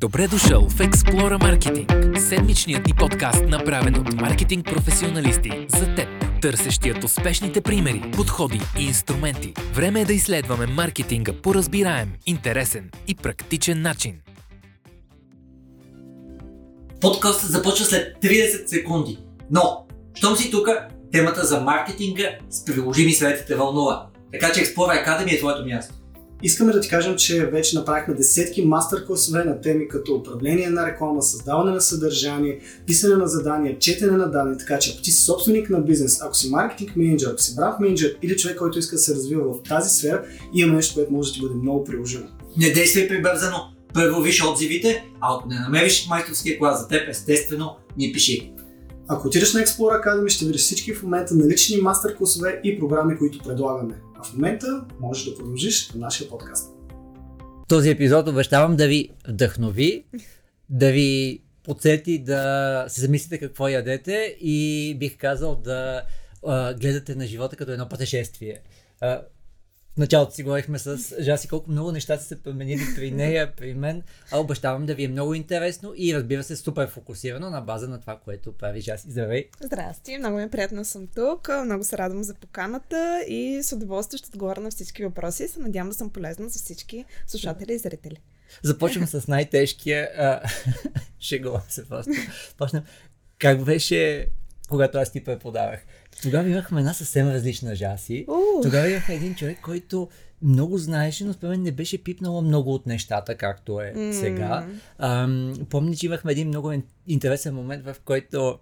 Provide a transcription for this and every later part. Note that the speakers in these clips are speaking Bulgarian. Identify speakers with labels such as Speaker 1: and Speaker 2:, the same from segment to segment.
Speaker 1: Добре дошъл в Explora Marketing, седмичният ни подкаст, направен от маркетинг професионалисти за теб, търсещият успешните примери, подходи и инструменти. Време е да изследваме маркетинга по разбираем, интересен и практичен начин.
Speaker 2: Подкастът започва след 30 секунди. Но, щом си тук, темата за маркетинга с приложими съветите вълнува. Така че Explora Academy е твоето място.
Speaker 3: Искаме да ти кажем, че вече направихме десетки мастер-класове на теми като управление на реклама, създаване на съдържание, писане на задания, четене на данни, така че ако ти си собственик на бизнес, ако си маркетинг менеджер, ако си бранд менеджер или човек, който иска да се развива в тази сфера, има нещо, което може да ти бъде много приложимо.
Speaker 2: Не действай прибързано, първо виж отзивите, а ако не намериш майсторския клас за теб, естествено, ни пиши.
Speaker 3: Ако отидеш на Explore Academy, ще видиш всички в момента налични мастер-класове и програми, които предлагаме. А в момента можеш да продължиш на нашия подкаст.
Speaker 4: Този епизод обещавам да ви вдъхнови, да ви подсети да се замислите какво ядете и бих казал да а, гледате на живота като едно пътешествие. А, в началото си говорихме с Жаси колко много неща са се променили при нея, при мен, а обещавам да ви е много интересно и разбира се супер фокусирано на база на това, което прави Жаси. Здравей!
Speaker 5: Здрасти, много ми е приятно съм тук, много се радвам за поканата и с удоволствие ще отговоря на всички въпроси и се надявам да съм полезна за всички слушатели и зрители.
Speaker 4: Започваме с най-тежкия. А, шегувам се просто. Почнем. Как беше, когато аз ти преподавах? Тогава имахме една съвсем различна Жаси.
Speaker 5: Uh.
Speaker 4: Тогава имахме един човек, който много знаеше, но според мен не беше пипнала много от нещата, както е
Speaker 5: М.
Speaker 4: сега. Ам, помня, че имахме един много ин- интересен момент, в който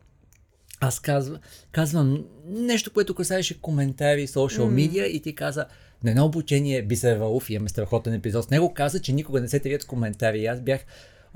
Speaker 4: аз казвам, казвам нещо, което касаеше коментари, social media и ти каза, на едно обучение Бисер Валуф, имаме страхотен епизод с него, каза, че никога не се трият с коментари. Аз бях,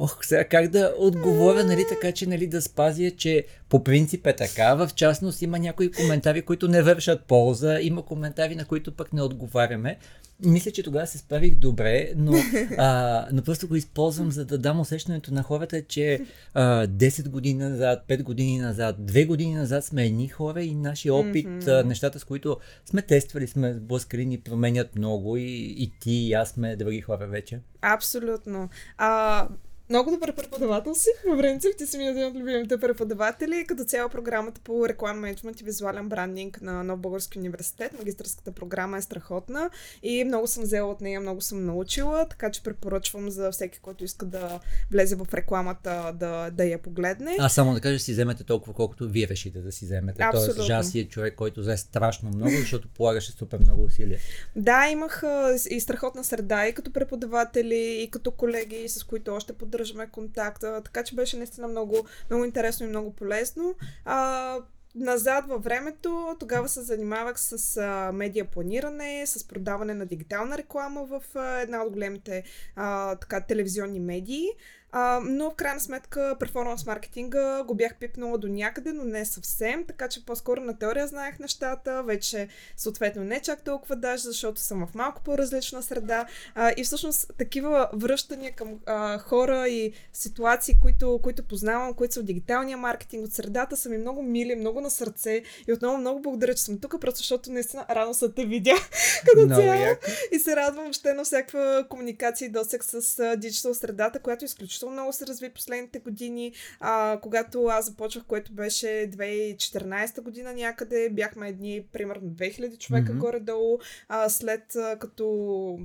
Speaker 4: ох, сега как да отговоря, нали, така че, нали, да спазя, че по принцип е така. В частност има някои коментари, които не вършат полза, има коментари, на които пък не отговаряме. Мисля, че тогава се справих добре, но, а, но просто го използвам, за да дам усещането на хората, че а, 10 години назад, 5 години назад, 2 години назад сме едни хора и нашия опит, а, нещата с които сме тествали, сме сблъскали, ни променят много и, и ти и аз сме други хора вече.
Speaker 5: Абсолютно. А, много добър преподавател си. По принцип, ти си ми един от любимите преподаватели. Като цяло програмата по реклам менеджмент и визуален брандинг на Нов Български университет, магистърската програма е страхотна и много съм взела от нея, много съм научила, така че препоръчвам за всеки, който иска да влезе в рекламата да, да я погледне.
Speaker 4: Аз само да кажа, си вземете толкова, колкото вие решите да си вземете.
Speaker 5: Абсолютно.
Speaker 4: Тоест, Жаси е човек, който взе страшно много, защото полагаше супер много усилия.
Speaker 5: Да, имах а, и страхотна среда и като преподаватели, и като колеги, с които още поддържаме контакта, така че беше наистина много, много интересно и много полезно. А, назад във времето, тогава се занимавах с а, медиа планиране, с продаване на дигитална реклама в а, една от големите а, така, телевизионни медии. А, но в крайна сметка перформанс маркетинга го бях пипнала до някъде, но не съвсем, така че по-скоро на теория знаех нещата, вече съответно не чак толкова даже, защото съм в малко по-различна среда. А, и всъщност такива връщания към а, хора и ситуации, които, които познавам, които са от дигиталния маркетинг, от средата са ми много мили, много на сърце. И отново много благодаря, че съм тук, просто защото наистина рано се те видя като цяло. И се радвам въобще на всякаква комуникация и досек с диджитал средата, която изключително много се разви последните години. А, когато аз започвах, което беше 2014 година някъде, бяхме едни примерно 2000 човека
Speaker 4: Мгм.
Speaker 5: горе-долу. А, след а, като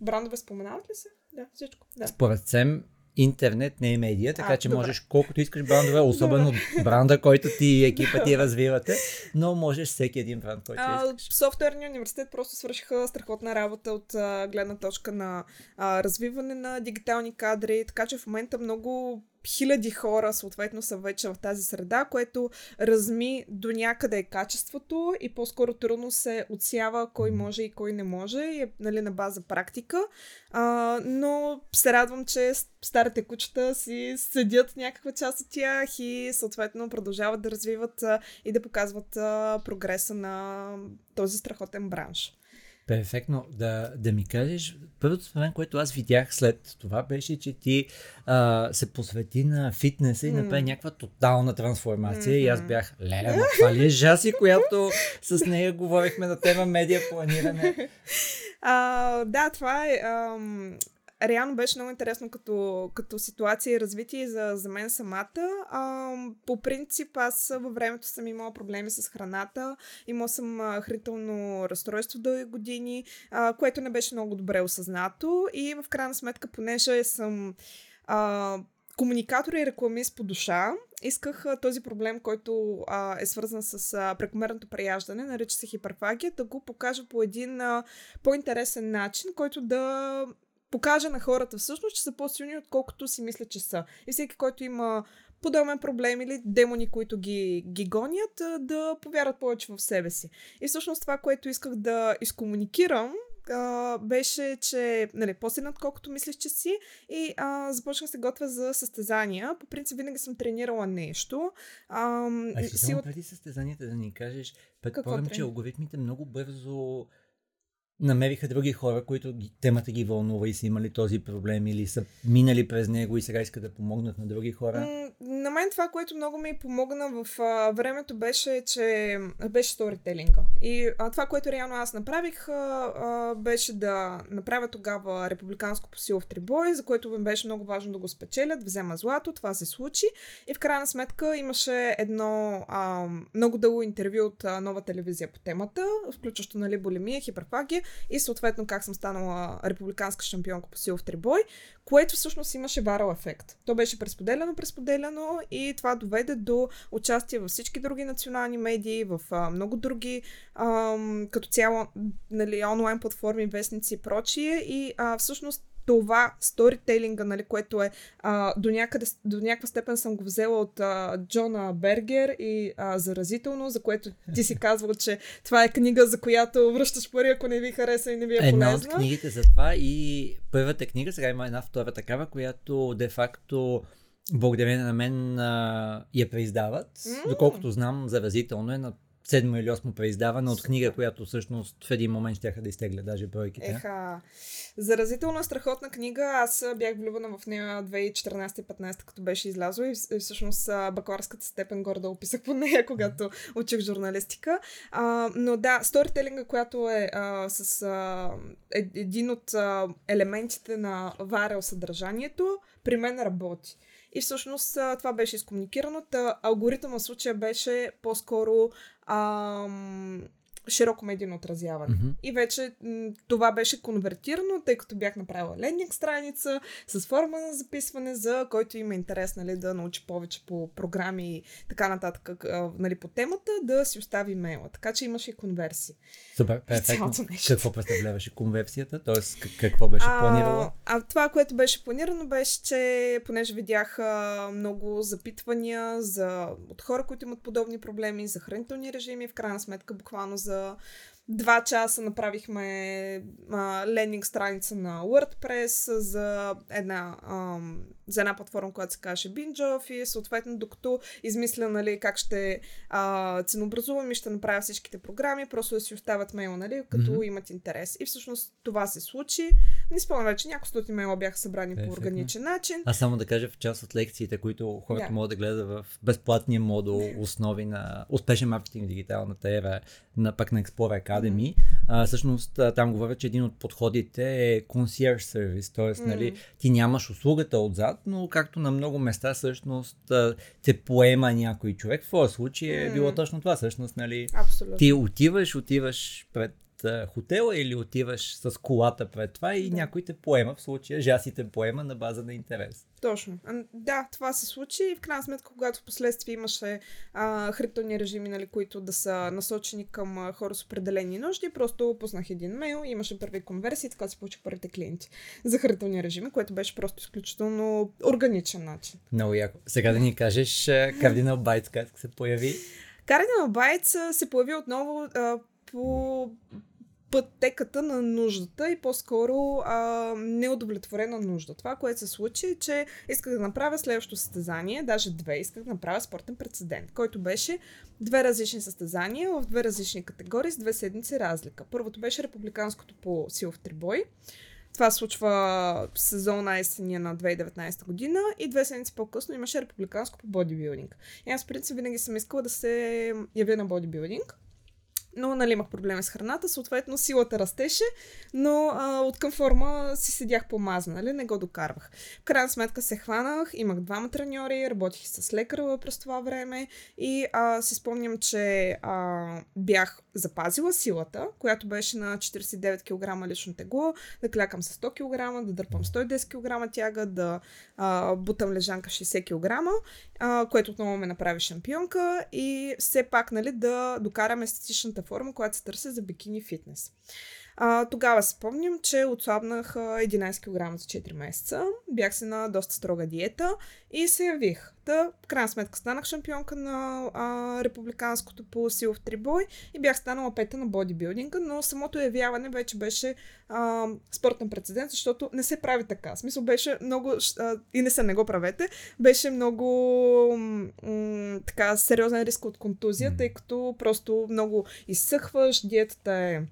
Speaker 5: брандове споменават ли се? Да, всичко. Да.
Speaker 4: Според Сем, интернет не е медия, така
Speaker 5: А,
Speaker 4: че
Speaker 5: добре.
Speaker 4: можеш колкото искаш брандове, особено бранда, който ти и екипа ти развивате, но можеш всеки един бранд, който
Speaker 5: А,
Speaker 4: искаш.
Speaker 5: софтуерния университет просто свършиха страхотна работа от а, гледна точка на а, развиване на дигитални кадри, така че в момента много хиляди хора съответно са вече в тази среда, което разми до някъде качеството и по-скоро трудно се отсява кой може и кой не може, и е нали, на база практика. А, но се радвам, че старите кучета си седят някаква част от тях и съответно продължават да развиват а, и да показват а, прогреса на този страхотен бранш.
Speaker 4: Перфектно. Да, да ми кажеш, първото според мен, което аз видях след това беше, че ти а, се посвети на фитнеса и направи някаква тотална трансформация и аз бях, леле, ма това ли е Жаси, която с нея говорихме на тема медиа планиране?
Speaker 5: А, да, това е. Ам, реално беше много интересно като, като ситуация и развитие за, за мен самата. А, по принцип, аз във времето съм имала проблеми с храната. Имала съм а, хранително разстройство дълги години, а, което не беше много добре осъзнато. И в крайна сметка, понеже съм а, комуникатор и рекламист по душа, исках а, този проблем, който а, е свързан с а, прекомерното преяждане, нарича се хиперфагия, да го покажа по един а, по-интересен начин, който да покажа на хората всъщност, че са по-силни, отколкото си мисля, че са. И всеки, който има подобен проблем или демони, които ги, ги гонят, да повярват повече в себе си. И всъщност това, което исках да изкомуникирам, а, беше, че нали, по-силен отколкото мислиш, че си и а, започнах се готвя за състезания. По принцип винаги съм тренирала нещо. А,
Speaker 4: а си само преди състезанията да ни кажеш, предполагам, че алгоритмите много бързо намериха други хора, които темата ги вълнува и са имали този проблем или са минали през него и сега искат да помогнат на други хора?
Speaker 5: на мен това, което много ми помогна в а, времето беше, че беше сторителинга. И а, това, което реално аз направих, а, а, беше да направя тогава републиканско посил в Трибой, за което ми беше много важно да го спечелят, взема злато, това се случи. И в крайна сметка имаше едно а, много дълго интервю от а, нова телевизия по темата, включващо нали, болемия, хиперфагия и съответно как съм станала републиканска шампионка по сил в Трибой, което всъщност имаше варал ефект. То беше пресподелено, пресподелено и това доведе до участие във всички други национални медии, в а, много други а, като цяло нали, онлайн платформи, вестници и прочие и а, всъщност това сторителинга, нали, което е а, до, някъде, до някаква степен съм го взела от а, Джона Бергер и а, Заразително, за което ти си казвал, че това е книга, за която връщаш пари, ако не ви хареса и не ви е полезна.
Speaker 4: Една от книгите за това и първата книга, сега има една втора такава, която де-факто благодарение на мен а, я преиздават. Mm. Доколкото знам, заразително е на седмо или осмо преиздаване от книга, която всъщност в един момент ще да изтегля даже бройките.
Speaker 5: Еха. Заразително страхотна книга. Аз бях влюбена в нея 2014-15, като беше излязла и всъщност бакаларската степен горе да описах по нея, когато учих журналистика. А, но да, сторителинга, която е а, с а, е, един от а, елементите на варел съдържанието, при мен работи. И всъщност това беше изкомуникирано. Та алгоритъм в случая беше по-скоро ам, широко медийно отразяване. Mm-hmm. И вече м- това беше конвертирано, тъй като бях направила лендинг страница с форма на записване, за който има интерес нали, да научи повече по програми и така нататък нали, по темата, да си остави имейла. Така че имаше и конверсии.
Speaker 4: Супер, перфектно. Какво представляваше конверсията? Тоест, какво беше планирало? А,
Speaker 5: а това, което беше планирано, беше, че понеже видях а, много запитвания за, от хора, които имат подобни проблеми, за хранителни режими, в крайна сметка буквално за to два часа направихме а, лендинг страница на WordPress за една, а, за една платформа, която се каже Binge Office. Съответно, докато измисля нали, как ще а, ценообразувам и ще направя всичките програми, просто да си оставят мейла, нали, като mm-hmm. имат интерес. И всъщност това се случи. Не спомням вече, няколко стоти мейла бяха събрани Perfect. по органичен начин.
Speaker 4: А само да кажа в част от лекциите, които хората yeah. могат да гледат в безплатния модул основи на успешен маркетинг в дигиталната ера, на, пък на Academy, mm-hmm. а, всъщност там говоря, че един от подходите е concierge service, т.е. Mm-hmm. нали, ти нямаш услугата отзад, но както на много места всъщност те поема някой човек. В този случай е било точно това. Всъщност, нали,
Speaker 5: Абсолютно.
Speaker 4: ти отиваш, отиваш пред хотела или отиваш с колата пред това и да. някой те поема, в случая Жаси те поема на база на интерес.
Speaker 5: Точно. Да, това се случи и в крайна сметка, когато в последствие имаше а, хриптони режими, нали, които да са насочени към а, хора с определени нужди, просто пуснах един мейл, имаше първи конверсии, така се получих първите клиенти за хриптони режими, което беше просто изключително органичен начин.
Speaker 4: Много яко. Сега да ни кажеш Cardinal Bytes как се появи?
Speaker 5: Cardinal Bytes се появи отново а, по пътеката на нуждата и по-скоро а, неудовлетворена нужда. Това, което се случи е, че исках да направя следващото състезание, даже две, исках да направя спортен прецедент, който беше две различни състезания в две различни категории с две седмици разлика. Първото беше републиканското по сил в трибой. Това случва сезона есения на 2019 година и две седмици по-късно имаше републиканско по бодибилдинг. И аз, в принцип, винаги съм искала да се явя на бодибилдинг но нали имах проблеми с храната, съответно силата растеше, но а, от към форма си седях помазана, нали, не го докарвах. В крайна сметка се хванах, имах двама треньори, работих с лекара през това време и а, си спомням, че а, бях запазила силата, която беше на 49 кг лично тегло, да клякам с 100 кг, да дърпам 110 кг тяга, да а, бутам лежанка 60 кг, а, което отново ме направи шампионка и все пак нали, да докарам естетичната форма, която се търси за бикини фитнес. А, тогава спомням, че отслабнах 11 кг за 4 месеца. Бях се на доста строга диета и се явих. Та, в крайна сметка станах шампионка на а, републиканското по силов трибой и бях станала пета на бодибилдинга, но самото явяване вече беше а, спортен прецедент, защото не се прави така. В смисъл беше много, а, и не се не го правете, беше много м- така сериозен риск от контузия, тъй като просто много изсъхваш, диетата е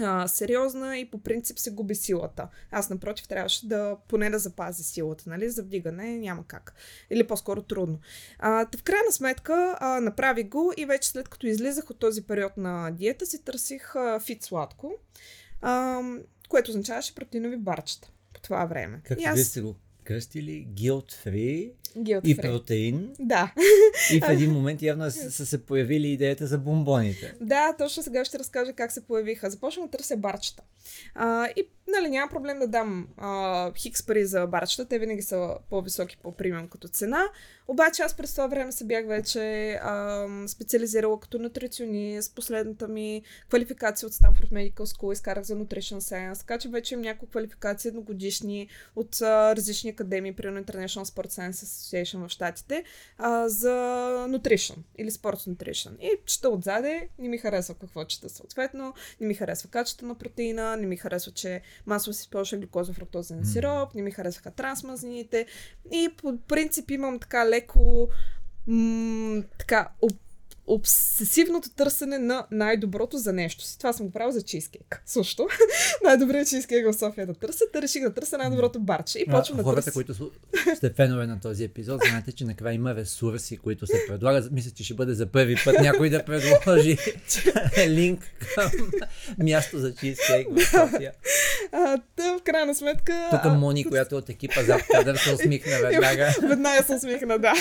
Speaker 5: а, сериозна и по принцип се губи силата. Аз, напротив, трябваше да поне да запази силата, нали? За вдигане няма как. Или по-скоро трудно. А, в крайна сметка а, направих го и вече след като излизах от този период на диета, си търсих а, фит сладко, а, което означаваше протеинови барчета по това време.
Speaker 4: Как вие сте го кръстили? Guilt free
Speaker 5: Guilt
Speaker 4: и
Speaker 5: free.
Speaker 4: протеин.
Speaker 5: Да.
Speaker 4: И в един момент явно са, се появили идеята за бомбоните.
Speaker 5: Да, точно сега ще разкажа как се появиха. Започнах да търся барчета. А, и, нали, няма проблем да дам а, хикс пари за барчета. Те винаги са по-високи по премиум като цена. Обаче аз през това време се бях вече а, специализирала като нутриционист. Последната ми квалификация от Stanford Medical School изкарах за Nutrition Science. Така че вече имам няколко квалификации едногодишни от а, различни академии, примерно International Sport Science Association в Штатите, а, за Nutrition или Sports Nutrition. И чета отзаде, не ми харесва какво чета съответно, не ми харесва качеството на протеина, не ми харесва, че масово се използва глюкоза фруктозен сироп, не ми харесваха трансмазнините. И по принцип имам така леко м- така, обсесивното търсене на най-доброто за нещо си. Това съм го правил за чизкейк. Също. Най-добрият чизкейк в София да търся. Та реших да търся най-доброто барче. И почвам да
Speaker 4: Хората,
Speaker 5: търся.
Speaker 4: които сте фенове на този епизод, знаете, че накрая има ресурси, които се предлагат. Мисля, че ще бъде за първи път някой да предложи линк към място за чизкейк в София.
Speaker 5: А, в крайна сметка...
Speaker 4: Тук
Speaker 5: а,
Speaker 4: Мони, която е от екипа зад кадър, се усмихна веднага.
Speaker 5: Веднага се усмихна, да.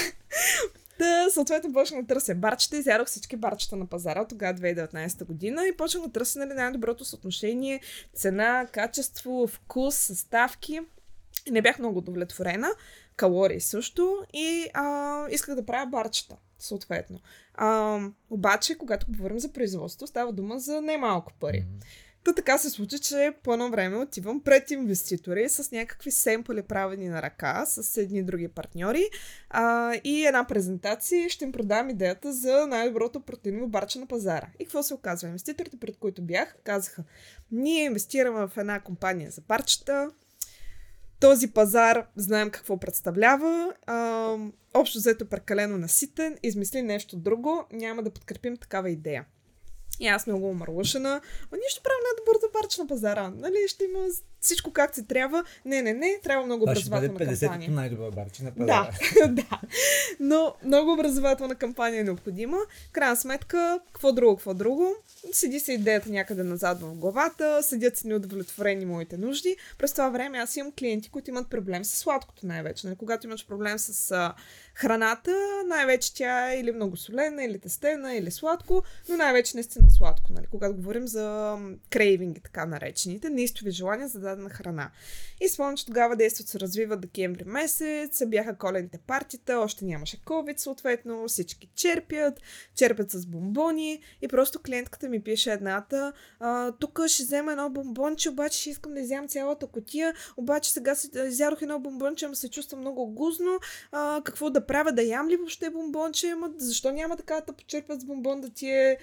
Speaker 5: Та, съответно, почнах да търся барчета, изядох всички барчета на пазара тогава 2019 година и почнах да търся нали, най-доброто съотношение цена, качество, вкус, съставки. И не бях много удовлетворена. Калории също. И а, исках да правя барчета, съответно. А, обаче, когато говорим за производство, става дума за немалко пари. Та така се случи, че по едно време отивам пред инвеститори с някакви семпли правени на ръка, с едни други партньори а, и една презентация ще им продам идеята за най-доброто протеиново барче на пазара. И какво се оказва? Инвеститорите, пред които бях, казаха, ние инвестираме в една компания за парчета, този пазар знаем какво представлява, а, общо взето прекалено наситен, измисли нещо друго, няма да подкрепим такава идея. И аз много омърлушена. Ма ние ще правим най-добърата парче на пазара. Нали? Ще има всичко както се трябва. Не, не, не. Трябва много
Speaker 4: бъде
Speaker 5: образователна
Speaker 4: 50-то
Speaker 5: кампания.
Speaker 4: най-добър барче на
Speaker 5: Да,
Speaker 4: пазара.
Speaker 5: да. Но много образователна кампания е необходима. Крайна сметка, какво друго, какво друго. Седи се идеята някъде назад в главата, седят се неудовлетворени моите нужди. През това време аз имам клиенти, които имат проблем с сладкото най-вече. Нали? Когато имаш проблем с а, храната, най-вече тя е или много солена, или тестена, или сладко, но най-вече наистина сладко. Нали? Когато говорим за крейвинги, така наречените, неистови желания за дадена храна. И спомням, че тогава действието се развива декември месец, бяха колените партита, още нямаше COVID съответно, всички черпят, черпят с бомбони и просто клиентката ми пише едната, тук ще взема едно бомбонче, обаче ще искам да изям цялата котия, обаче сега изядох едно бомбонче, ама се чувствам много гузно, а, какво да правя, да ям ли въобще бомбонче, ама защо няма така да почерпят с бомбон да ти е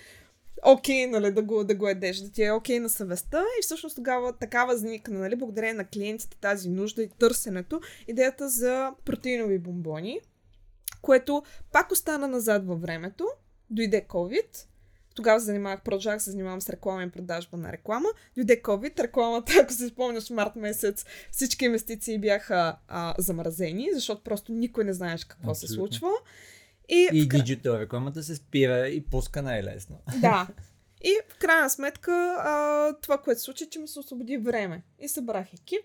Speaker 5: окей, нали, да го, да го едеш, да ти е окей на съвестта. И всъщност тогава така възникна, нали, благодарение на клиентите тази нужда и търсенето, идеята за протеинови бомбони, което пак остана назад във времето. Дойде COVID, тогава се занимавах, продължавах се занимавам с реклама и продажба на реклама. Дойде COVID, рекламата, ако се спомняш, март месец, всички инвестиции бяха а, замразени, защото просто никой не знаеш какво се
Speaker 4: Абсолютно.
Speaker 5: случва. И,
Speaker 4: И
Speaker 5: в
Speaker 4: диджитал рекламата се спира и пуска най-лесно.
Speaker 5: да. И в крайна сметка а, това, което се случи, че ми се освободи време. И събрах екип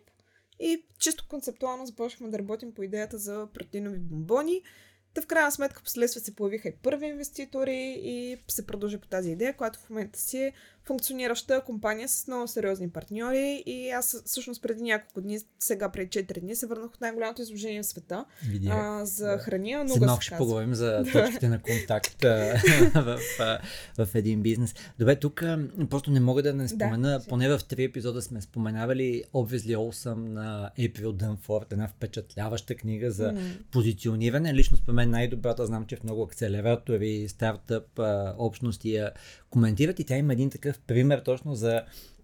Speaker 5: и чисто концептуално започнахме да работим по идеята за протеинови бомбони. Та в крайна сметка последствие се появиха и първи инвеститори и се продължи по тази идея, която в момента си е функционираща компания с много сериозни партньори и аз всъщност преди няколко дни, сега преди 4 дни, се върнах от най-голямото изложение в света
Speaker 4: Видя.
Speaker 5: а, за
Speaker 4: Да.
Speaker 5: храни. а
Speaker 4: След малко ще
Speaker 5: казва.
Speaker 4: поговорим за точките на контакт а, в, а, в един бизнес. Добре, тук а, просто не мога да не спомена,
Speaker 5: си.
Speaker 4: поне в три епизода сме споменавали Obviously Awesome на April Dunford, една впечатляваща книга за позициониране. Лично според мен най-добрата, знам, че в много акселератори, стартъп, а, общности я коментират и тя има един такъв пример точно за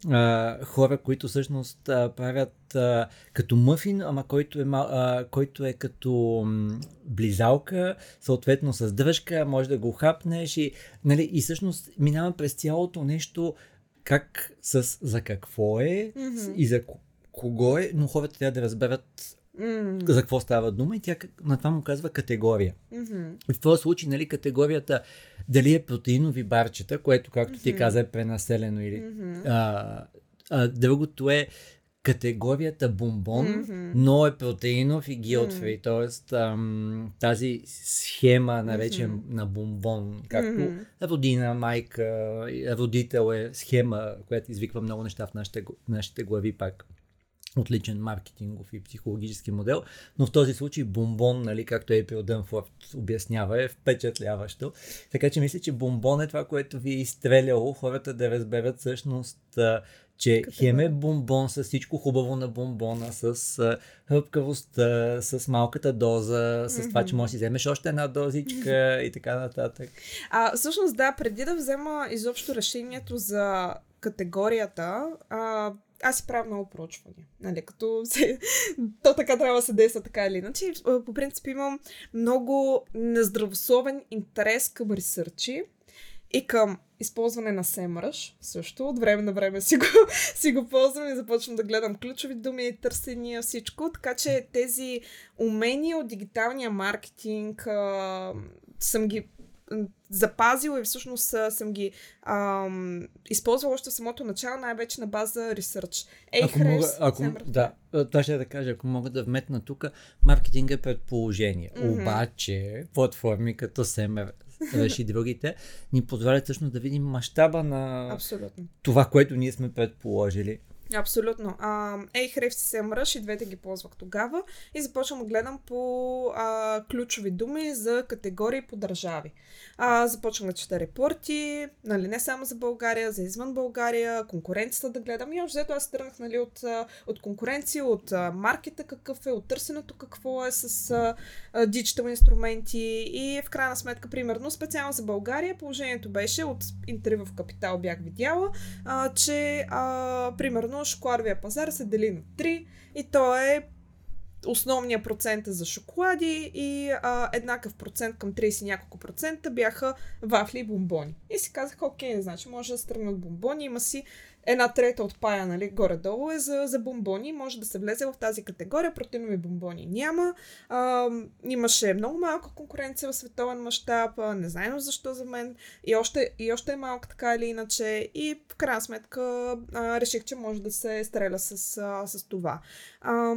Speaker 4: а, хора, които всъщност а, правят а, като мъфин, ама който е, а, който е като м, близалка, съответно с дръжка, може да го хапнеш и, нали, и всъщност минава през цялото нещо как с за какво е
Speaker 5: Мгм.
Speaker 4: и за ко- кого е, но хората трябва да разберат
Speaker 5: М.
Speaker 4: за какво става дума и тя на това му казва категория. И в този случай, нали, категорията дали е протеинови барчета, което, както ти
Speaker 5: Мгм.
Speaker 4: каза, е пренаселено или...
Speaker 5: Мгм.
Speaker 4: А, а, другото е категорията бомбон,
Speaker 5: Мгм.
Speaker 4: но е протеинов и guilt-free, т.е. ам, тази схема, наречен
Speaker 5: Мгм.
Speaker 4: на бомбон, както
Speaker 5: Мгм.
Speaker 4: родина, майка, родител е схема, която извиква много неща в нашите, нашите глави пак отличен маркетингов и психологически модел, но в този случай бомбон, нали, както Епил Дънфорд обяснява, е впечатляващо. Така че мисля, че бомбон е това, което ви е изстреляло хората да разберат всъщност, че
Speaker 5: Като
Speaker 4: хем е бомбон с всичко хубаво на бомбона, с а, хъпкавостта, с малката доза, с това, че можеш да си вземеш още една дозичка и така нататък.
Speaker 5: А, всъщност, да, преди да взема изобщо решението за категорията, а, аз си правя много проучвания. Нали, като се, то така трябва да се действа така или иначе. По принцип имам много нездравословен интерес към ресърчи и към използване на семръж също. От време на време си го, си го ползвам и започвам да гледам ключови думи, търсения, всичко. Така че тези умения от дигиталния маркетинг а, съм ги запазила и всъщност съм ги ам, използвала още в самото начало, най-вече на база ресърч.
Speaker 4: ако мога, ако, да, това ще да кажа, ако мога да вметна тук, маркетинг е предположение.
Speaker 5: Мгм.
Speaker 4: Обаче, платформи като Семер, реши другите, ни позволят всъщност да видим мащаба на
Speaker 5: Абсолютно.
Speaker 4: това, което ние сме предположили.
Speaker 5: Абсолютно. А, Ahrefs и SEMrush и двете ги ползвах тогава и започвам да гледам по а, ключови думи за категории по държави. А, започвам да чета репорти, нали, не само за България, за извън България, конкуренцията да гледам. И още аз тръгнах нали, от, от конкуренция, от а, маркета какъв е, от търсенето какво е с а, а, инструменти и в крайна сметка, примерно, специално за България, положението беше от интервю в Капитал бях видяла, а, че а, примерно шоколадовия пазар се дели на три и то е основния процент е за шоколади и а, еднакъв процент към 30 и няколко процента бяха вафли и бомбони. И си казах, окей, значи може да се тръгне от бомбони, има си една трета от пая, нали, горе-долу е за, за бомбони, може да се влезе в тази категория, протеинови бомбони няма. А, имаше много малка конкуренция в световен мащаб, не знаем защо за мен, и още, и още е малка така или иначе, и в крайна сметка а, реших, че може да се стреля с, а, с това. А,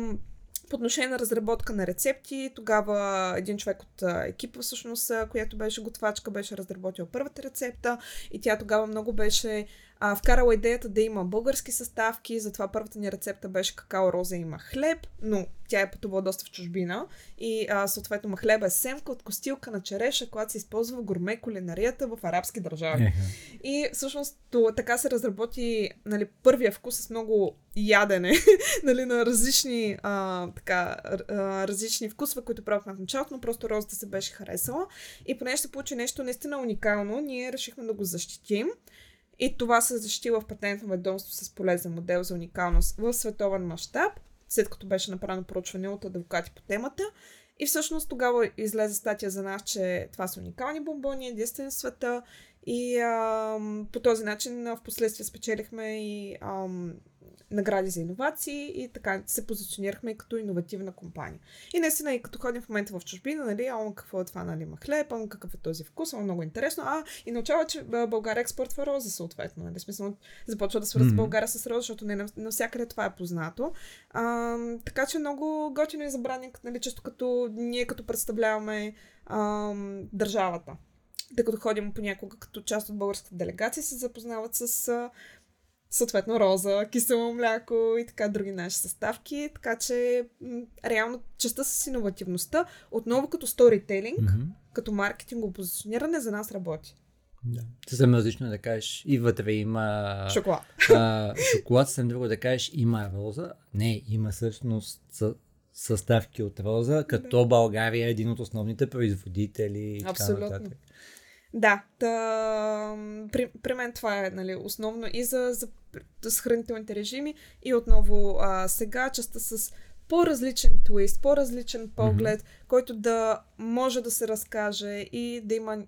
Speaker 5: по отношение на разработка на рецепти, тогава един човек от екипа, всъщност, която беше готвачка, беше разработил първата рецепта. И тя тогава много беше а, вкарала идеята да има български съставки, затова първата ни рецепта беше какао роза има хлеб, но тя е пътувала доста в чужбина и а, съответно хлеба е семка от костилка на череша, която се използва в гурме кулинарията в арабски държави. И всъщност то, така се разработи нали, първия вкус с много ядене нали, на различни, а, така, а, различни вкусове, които правихме в началото, но просто розата се беше харесала. И понеже се получи нещо наистина уникално, ние решихме да го защитим. И това се защитила в патентно ведомство с полезен модел за уникалност в световен мащаб, след като беше направено проучване от адвокати по темата. И всъщност тогава излезе статия за нас, че това са уникални бомбони, единствени в света. И ам, по този начин в последствие спечелихме и ам, награди за иновации и така се позиционирахме и като иновативна компания. И наистина, и като ходим в момента в чужбина, нали, ама какво е това, нали, има хлеб, ама какъв е този вкус, ама много интересно. А, и научава, че а, България експортва роза, съответно. Нали, смисъл, започва да свързва
Speaker 4: Мгм.
Speaker 5: България с роза, защото не нав- навсякъде това е познато. А, така че много готино и забраник, нали, често като ние като представляваме ам, държавата. Тъй като ходим понякога като част от българската делегация, се запознават с а, съответно роза, кисело мляко и така други наши съставки. Така че м, реално частта с иновативността, отново като сторителинг,
Speaker 4: Мгм.
Speaker 5: като маркетингово позициониране за нас работи.
Speaker 4: Да. Съвсем различно е да кажеш и вътре има
Speaker 5: Шоколад.
Speaker 4: а, шоколад, съвсем друго да кажеш има роза. Не, има всъщност съ- съставки от роза, като България е един от основните производители. И така
Speaker 5: Абсолютно. Да, та, при, при мен това е нали, основно и за, за, за хранителните режими и отново а, сега частта с по-различен твист, по-различен поглед, mm-hmm. който да може да се разкаже и да има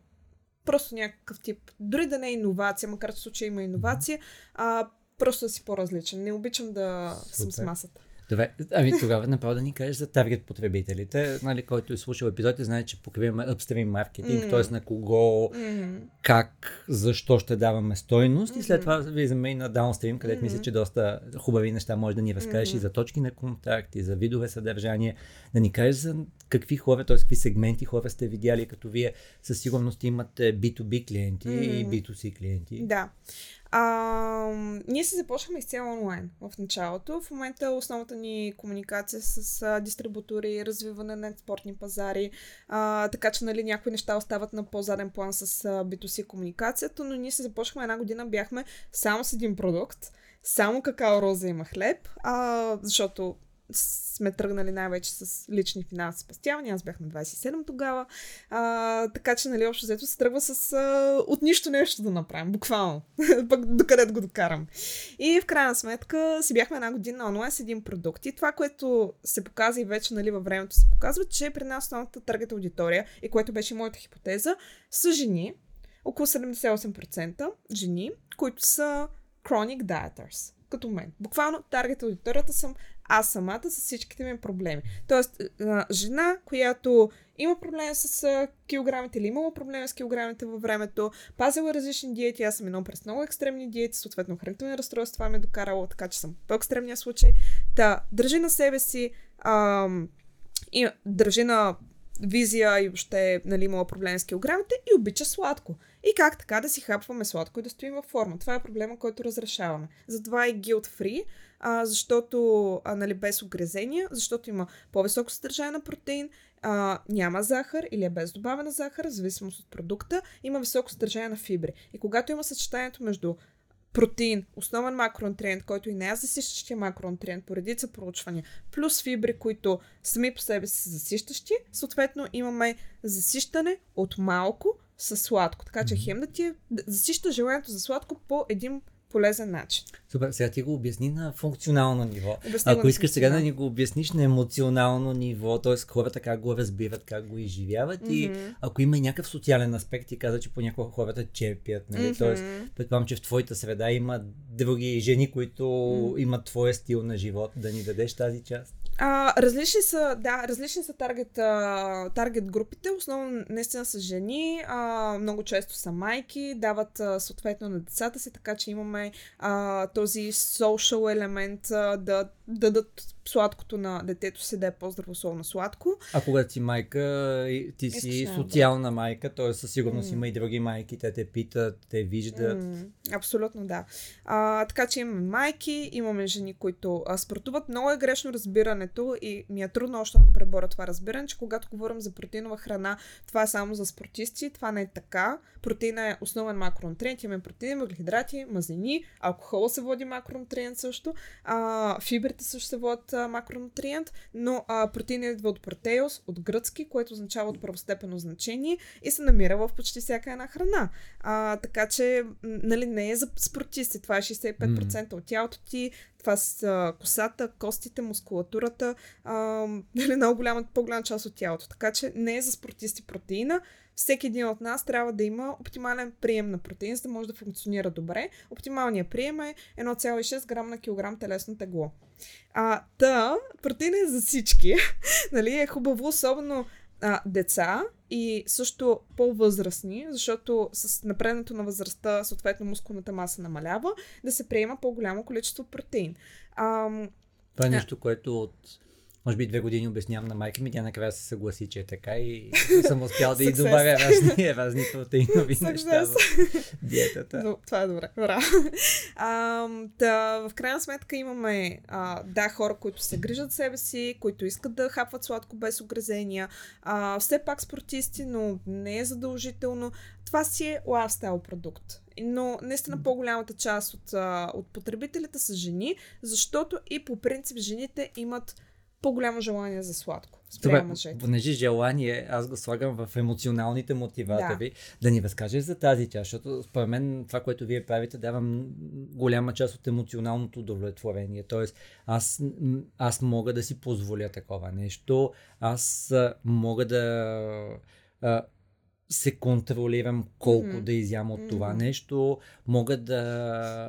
Speaker 5: просто някакъв тип, дори да не е иновация, макар в случая има иновация, а просто да си по-различен. Не обичам да съм с
Speaker 4: Супер.
Speaker 5: масата.
Speaker 4: Добре, ами тогава направо да ни кажеш за таргет потребителите, нали, който е слушал епизодите, знае, че покриваме upstream маркетинг,
Speaker 5: Мм.
Speaker 4: т.е. на кого,
Speaker 5: Mm-hmm.
Speaker 4: как, защо ще даваме стойност и след това влизаме и на downstream, където мисля,
Speaker 5: Мгм.
Speaker 4: че доста хубави неща може да ни разкажеш и
Speaker 5: Мгм.
Speaker 4: за точки на контакт, и за видове съдържание, да ни кажеш за какви хора, т.е. какви сегменти хора сте видяли, като вие със сигурност имате B2B клиенти и
Speaker 5: Мгм.
Speaker 4: B2C клиенти.
Speaker 5: Да. А, ние се започнахме изцяло онлайн в началото. В момента основната ни комуникация с а, дистрибутори, развиване на експортни пазари, а, така че нали, някои неща остават на по-заден план с а, B2C комуникацията, но ние се започнахме една година, бяхме само с един продукт, само какао, роза има хлеб, а, защото сме тръгнали най-вече с лични финанси спестявания. Аз бях на 27 тогава. А, така че, нали, общо взето се тръгва с а, от нищо нещо да направим, буквално. Пък докъде го докарам. И в крайна сметка си бяхме една година онлайн с един продукт. И това, което се показа и вече нали, във времето се показва, че при нас основната таргет аудитория, и което беше моята хипотеза, са жени, около 78% жени, които са chronic dieters, като мен. Буквално таргет аудиторията съм аз самата с всичките ми проблеми. Тоест, жена, която има проблем с килограмите или имала проблеми с килограмите във времето, пазила различни диети, аз съм едно през много екстремни диети, съответно хранителни разстройства, това ме е докарало, така че съм по-екстремния случай. Та, държи на себе си, ам, и държи на визия и въобще нали, имала проблем с килограмите и обича сладко. И как така да си хапваме сладко и да стоим във форма. Това е проблема, който разрешаваме. Затова е guilt free, а, защото а, нали, без огрезения, защото има по-високо съдържание на протеин, а, няма захар или е без добавена захар, в зависимост от продукта, има високо съдържание на фибри. И когато има съчетанието между протеин, основен макронутриент, който и не е засищащия макронутриент по редица проучвания, плюс фибри, които сами по себе си са засищащи, съответно имаме засищане от малко с сладко. Така че хем да ти е, да засища желанието за сладко по един полезен начин.
Speaker 4: Супер, сега ти го обясни на функционално ниво.
Speaker 5: Обясни
Speaker 4: Ако искаш сега да ни го обясниш на емоционално ниво, т.е. хората как го разбират, как го изживяват и
Speaker 5: Мгм.
Speaker 4: ако има и някакъв социален аспект, ти каза, че понякога хората черпят, нали? Тоест,
Speaker 5: Мгм.
Speaker 4: предполагам, че в твоята среда има други жени, които
Speaker 5: М.
Speaker 4: имат твоя стил на живот, да ни дадеш тази част.
Speaker 5: А, различни са, да, различни са таргет, а, таргет групите. Основно наистина са жени, а, много често са майки, дават а, съответно на децата си, така че имаме а, този social елемент а, да дадат сладкото на детето си да е по-здравословно сладко.
Speaker 4: А когато си майка, ти си
Speaker 5: Изключително, да.
Speaker 4: социална майка, т.е. със сигурност
Speaker 5: М.
Speaker 4: има и други майки, те те питат, те виждат.
Speaker 5: М, абсолютно да. А, така че имаме майки, имаме жени, които а, спортуват. Много е грешно разбирането и ми е трудно още да го преборя това разбиране, че когато говорим за протеинова храна, това е само за спортисти. Това не е така. Протеина е основен макронутриент. Имаме протеин, въглехидрати, мазнини, алкохола се води макронутриент също. А, фибрите се водят а, макронутриент, но а, протеинът идва от протеос, от гръцки, което означава от първостепенно значение и се намира в почти всяка една храна. А, така че, нали, не е за спортисти. Това е 65% от тялото ти. Това са косата, костите, мускулатурата, а, нали, много голяма, по-голяма част от тялото. Така че не е за спортисти протеина. Всеки един от нас трябва да има оптимален прием на протеин, за да може да функционира добре. Оптималният прием е 1,6 грам на килограм телесно тегло. А, та, протеин е за всички. нали, е хубаво, особено а, деца и също по-възрастни, защото с напреднато на възрастта, съответно мускулната маса намалява, да се приема по-голямо количество протеин. А,
Speaker 4: Това е нещо, което от може би две години обяснявам на майка ми, тя накрая се съгласи, че е така и съм успял да
Speaker 5: Success.
Speaker 4: добавя разни, разни протеинови неща в диетата.
Speaker 5: Но, това е добре. Браво. А, да, в крайна сметка имаме а, да, хора, които се грижат себе си, които искат да хапват сладко без огрезения. А, все пак спортисти, но не е задължително. Това си е лайфстайл продукт. Но наистина по-голямата част от, от потребителите са жени, защото и по принцип жените имат по-голямо желание за сладко.
Speaker 4: Добре, понеже желание, аз го слагам в емоционалните мотиватори, да. да ни разкажеш за тази част, защото според мен това, което вие правите, дава голяма част от емоционалното удовлетворение. Тоест, аз, аз мога да си позволя такова нещо, аз мога да се контролирам колко
Speaker 5: Мгм.
Speaker 4: да изям от това
Speaker 5: Мгм.
Speaker 4: нещо, мога да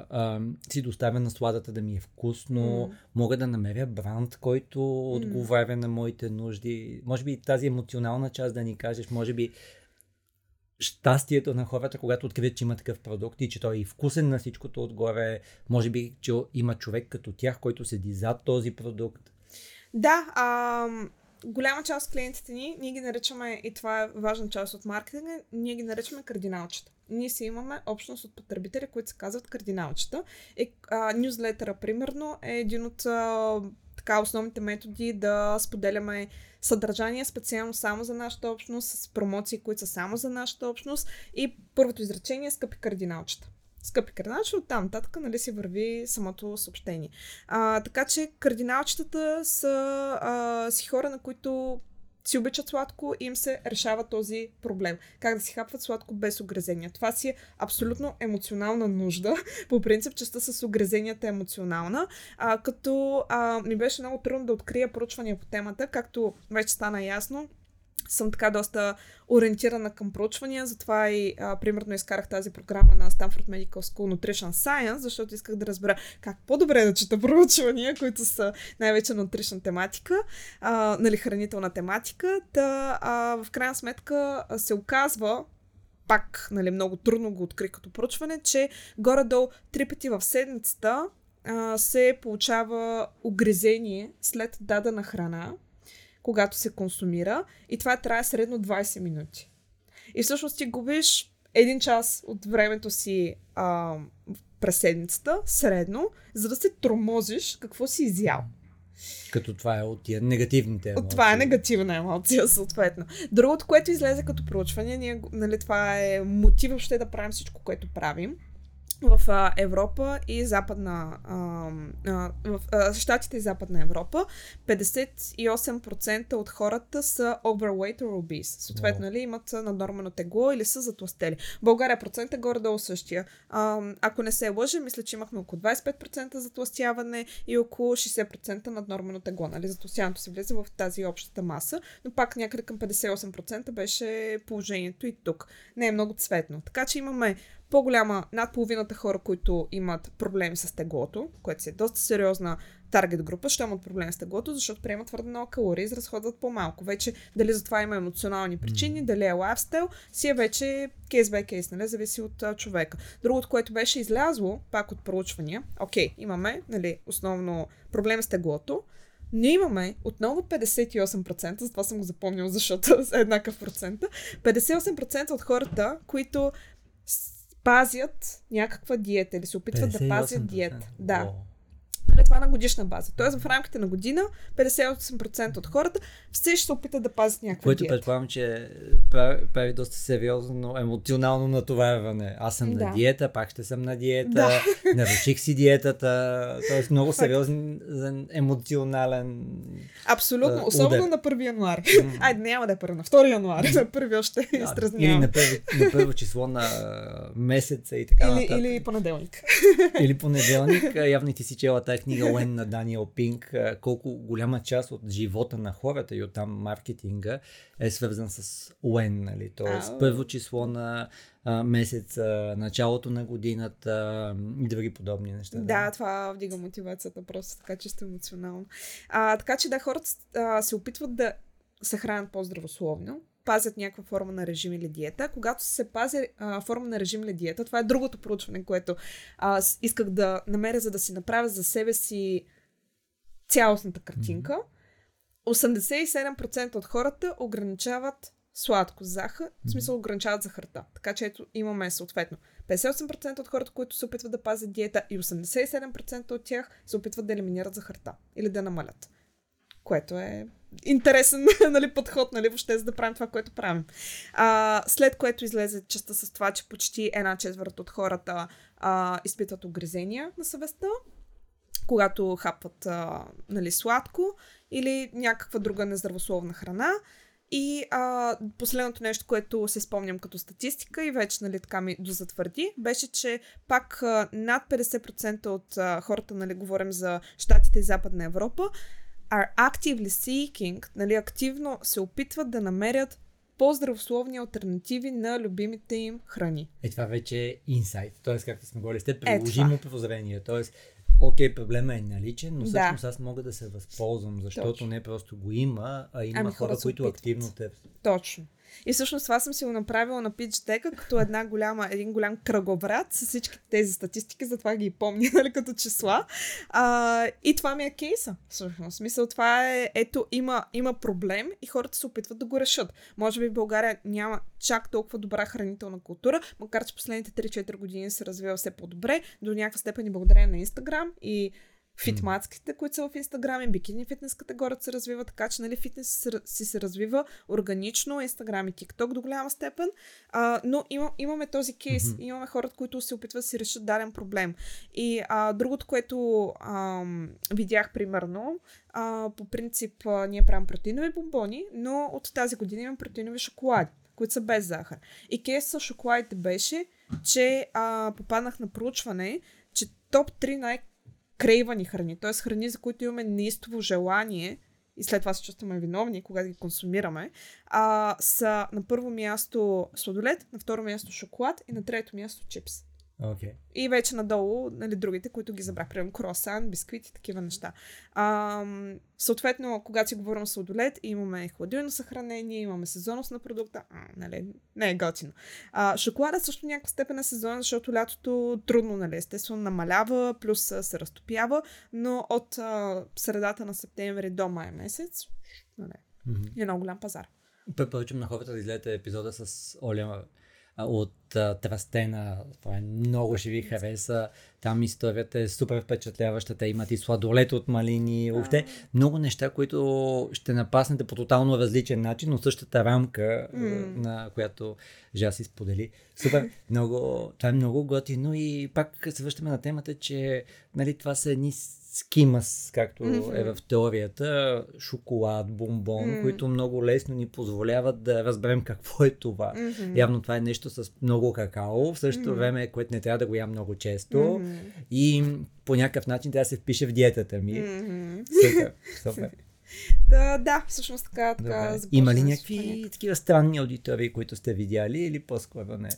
Speaker 4: а, си доставя насладата да ми е вкусно,
Speaker 5: М.
Speaker 4: мога да намеря бранд, който отговаря на моите нужди. Може би тази емоционална част да ни кажеш, може би щастието на хората, когато открият, че има такъв продукт и че той е вкусен на всичкото отгоре, може би, че има човек като тях, който седи зад този продукт.
Speaker 5: Да, а, голяма част от клиентите ни, ние ги наричаме, и това е важна част от маркетинга, ние ги наричаме кардиналчета. Ние си имаме общност от потребители, които се казват кардиналчета. И а, нюзлетъра, примерно, е един от а, така, основните методи да споделяме съдържание специално само за нашата общност, с промоции, които са само за нашата общност. И първото изречение е скъпи кардиналчета. Скъпи кардиналчета, оттам нататък нали, си върви самото съобщение. А, така че кардиналчетата са а, си хора, на които си обичат сладко и им се решава този проблем. Как да си хапват сладко без огрезения. Това си е абсолютно емоционална нужда. По принцип, частта с огрезенията е емоционална. А, като а, ми беше много трудно да открия проучвания по темата, както вече стана ясно съм така доста ориентирана към проучвания, затова и а, примерно изкарах тази програма на Stanford Medical School Nutrition Science, защото исках да разбера как по-добре да чета проучвания, които са най-вече nutrition тематика, а, нали, хранителна тематика. Та, а, в крайна сметка се оказва, пак нали, много трудно го открих като проучване, че горе-долу три пъти в седмицата а, се получава огрезение след дадена храна, когато се консумира и това трае средно 20 минути. И всъщност ти губиш един час от времето си а, през седмицата, средно, за да се тромозиш какво си изял.
Speaker 4: Като това е от тия негативните емоции.
Speaker 5: От това е негативна емоция, съответно. Другото, което излезе като проучване, ние, нали, това е мотив въобще да правим всичко, което правим. В а, Европа и Западна. А, а, в а, Штатите и Западна Европа 58% от хората са overweight or obese. Съответно, нали, имат наднормено тегло или са затластели. България процент е горе-долу същия. А, ако не се лъжа, мисля, че имахме около 25% затластяване и около 60% наднормено тегло. Нали? Затластяването се влезе в тази общата маса, но пак някъде към 58% беше положението и тук. Не е много цветно. Така че имаме по-голяма, над половината хора, които имат проблеми с теглото, което си е доста сериозна таргет група, ще имат проблем с теглото, защото приемат твърде много калории, изразходват по-малко. Вече дали за това има емоционални причини, дали е лайфстайл, си е вече кейс бай кейс, нали, зависи от а, човека. Другото, което беше излязло, пак от проучвания, окей, имаме, нали, основно проблем с теглото, ние имаме отново 58%, затова съм го запомнил, защото е еднакъв процента, 58% от хората, които пазят някаква диета или се опитват да пазят
Speaker 4: 58%.
Speaker 5: диета. Да. Нали, това на годишна база. Тоест в рамките на година 58% от хората все ще се опитат да пазят някаква
Speaker 4: Което
Speaker 5: диета.
Speaker 4: предполагам, че прави, прави доста сериозно емоционално натоварване. Аз съм
Speaker 5: Да.
Speaker 4: на диета, пак ще съм на диета,
Speaker 5: Да.
Speaker 4: наруших си диетата. Тоест много сериозен емоционален.
Speaker 5: Абсолютно,
Speaker 4: А,
Speaker 5: особено
Speaker 4: удар.
Speaker 5: на 1 януари. Айде, няма да е първи, на 2 януари, на първи още
Speaker 4: Или
Speaker 5: изтразнявам.
Speaker 4: на първо, на първо число на месеца и така
Speaker 5: Или,
Speaker 4: нататък.
Speaker 5: или понеделник.
Speaker 4: Или понеделник. Явно ти си чела тази книга Уен на Даниел Пинк. Колко голяма част от живота на хората и оттам маркетинга е свързан с Уен. Нали? Тоест първо число на а, месец, а, началото на годината и други подобни неща.
Speaker 5: Да, това вдига мотивацията просто така чисто емоционално. А, така че да, хората а, се опитват да се хранят по-здравословно, пазят някаква форма на режим или диета. Когато се пази а, форма на режим или диета, това е другото проучване, което а, с- исках да намеря, за да си направя за себе си цялостната картинка. 87% от хората ограничават сладко, захар, в смисъл ограничават захарта. Така че ето имаме съответно 58% от хората, които се опитват да пазят диета и 87% от тях се опитват да елиминират захарта или да намалят. Което е интересен нали, подход, нали, въобще за да правим това, което правим. А, след което излезе частта с това, че почти една четвърт от хората а, изпитват огрезения на съвестта, когато хапват а, нали, сладко или някаква друга нездравословна храна. И а, последното нещо, което се спомням като статистика и вече нали, така ми дозатвърди, беше, че пак а, над 50% от а, хората, нали, говорим за Штатите и Западна Европа, are actively seeking, нали, активно се опитват да намерят по-здравословни альтернативи на любимите им храни.
Speaker 4: Е, това вече е инсайт. Тоест, както сме говорили, сте
Speaker 5: Е,
Speaker 4: приложимо
Speaker 5: това.
Speaker 4: прозрение. Тоест, окей, проблема е наличен, но
Speaker 5: Да.
Speaker 4: всъщност аз мога да се възползвам, защото
Speaker 5: Точно.
Speaker 4: не просто го има, а има
Speaker 5: Ами,
Speaker 4: хора,
Speaker 5: хора
Speaker 4: които
Speaker 5: опитват.
Speaker 4: активно търсят.
Speaker 5: Точно. И всъщност това съм си го направила на pitch дека, като една голяма, един голям кръговрат с всички тези статистики, затова ги помня, нали, като числа. А, и това ми е кейса, всъщност. Смисъл, това е, ето, има, има проблем и хората се опитват да го решат. Може би в България няма чак толкова добра хранителна култура, макар че последните 3-4 години се развива все по-добре, до някаква степен и благодарение на Инстаграм и фитмацките, които са в Инстаграм и бикини фитнес категорията се развива, така че нали, фитнес си се- развива органично, Инстаграм и ТикТок до голяма степен, а, но има, имаме този кейс,
Speaker 4: Мгм.
Speaker 5: имаме хората, които се опитват да си решат даден проблем. И а, другото, което ам, видях примерно, а, по принцип а, ние правим протеинови бомбони, но от тази година имам протеинови шоколади, които са без захар. И кейс с шоколадите беше, че а, попаднах на проучване, че топ 3 най- крейвани храни, т.е. храни, за които имаме неистово желание и след това се чувстваме виновни, когато ги консумираме, а, са на първо място сладолет, на второ място шоколад и на трето място чипс.
Speaker 4: Окей.
Speaker 5: И вече надолу, нали, другите, които ги забрах, примерно круасан, бисквит и такива неща. А, съответно, когато си говорим с сладолет, имаме хладилно съхранение, имаме сезонност на продукта, а, нали, не е готино. А, шоколада също някаква степен е сезонен, защото лятото трудно, нали, естествено намалява, плюс се разтопява, но от а, средата на септември до май месец, нали,
Speaker 4: Мгм.
Speaker 5: е много голям пазар.
Speaker 4: Препоръчвам на хората да изгледате епизода с Оля от а, Трастена. Това е много ще ви хареса. Там историята е супер впечатляваща. Те имат и сладолет от малини. Въобще много неща, които ще напаснете по тотално различен начин, но същата рамка,
Speaker 5: М.
Speaker 4: на която Жаси сподели. Супер, много, това е много готино и пак се връщаме на темата, че нали, това са едни скимас, както
Speaker 5: Мгм.
Speaker 4: е в теорията, шоколад, бомбон,
Speaker 5: М.
Speaker 4: които много лесно ни позволяват да разберем какво е това.
Speaker 5: Мгм.
Speaker 4: Явно това е нещо с много какао, в същото
Speaker 5: Мгм.
Speaker 4: време, което не трябва да го ям много често
Speaker 5: Мгм.
Speaker 4: и по някакъв начин трябва да се впише в диетата ми.
Speaker 5: Мгм.
Speaker 4: Супер, супер.
Speaker 5: Да, да, всъщност така, така
Speaker 4: Добре. Има ли някакви такива странни аудитории, които сте видяли или по-скоро не?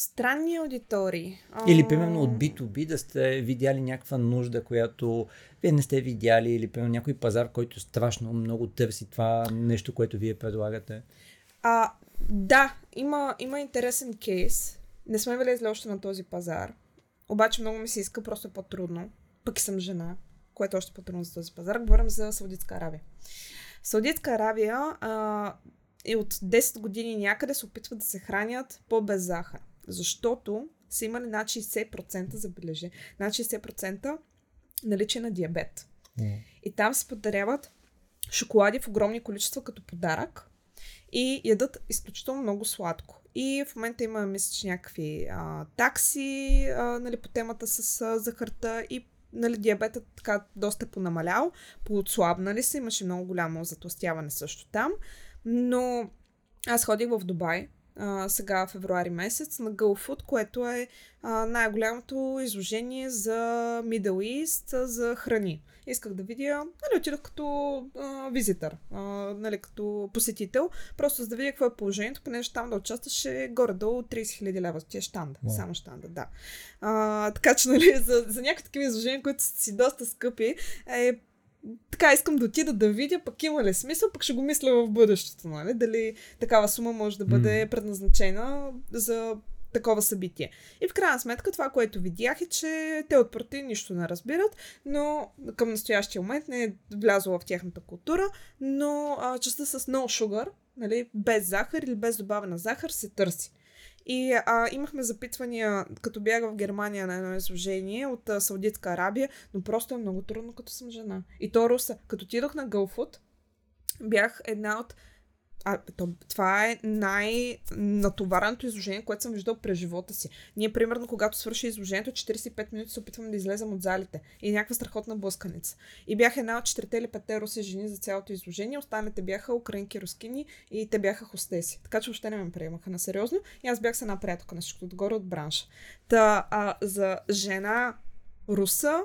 Speaker 5: Странни аудитории.
Speaker 4: Или примерно от B2B да сте видяли някаква нужда, която вие не сте видяли, или примерно някой пазар, който страшно много търси това нещо, което вие предлагате.
Speaker 5: А, да, има, има интересен кейс. Не сме влезли още на този пазар. Обаче много ми се иска, просто е по-трудно. Пък съм жена, което е още по-трудно за този пазар. Говорим за Саудитска Аравия. Саудитска Аравия а, и от 10 години някъде се опитват да се хранят по-без захар. Защото са имали над 60% забележи. Над 60% наличие на диабет. И там се подаряват шоколади в огромни количества като подарък. и ядат изключително много сладко. И в момента има, мисля, че някакви а, такси а, нали, по темата с а, захарта и нали, диабетът така доста понамалял, поотслабнали се, имаше много голямо затластяване също там, но аз ходих в Дубай а, сега февруари месец на GoFood, което е а, най-голямото изложение за Middle East за храни. Исках да видя, нали, отидох като а, визитър, а, нали, като посетител, просто за да видя какво е положението, понеже там да участваше горе-долу 30 000 лева, тия штанда, wow. само штанда, да. А, така че, нали, за, за някакви такива изложения, които са си доста скъпи, е така искам да отида да видя, пък има ли смисъл, пък ще го мисля в бъдещето, нали? Дали такава сума може да бъде mm. предназначена за такова събитие. И в крайна сметка това, което видях е, че те от парти нищо не разбират, но към настоящия момент не е влязло в тяхната култура, но а, частта с no sugar, нали, без захар или без добавена захар се търси. И а, имахме запитвания, като бях в Германия на едно изложение от а, Саудитска Арабия, но просто е много трудно, като съм жена. И то руса. Като отидох на GoFood, бях една от а, то, това е най-натовареното изложение, което съм виждал през живота си. Ние, примерно, когато свърши изложението, 45 минути се опитваме да излезем от залите. И някаква страхотна блъсканица. И бях една от 4 или 5 руси жени за цялото изложение. Останалите бяха украинки, рускини и те бяха хостеси. Така че въобще не ме приемаха на сериозно. И аз бях с една приятелка на всичкото отгоре от бранша. Та, а, за жена руса,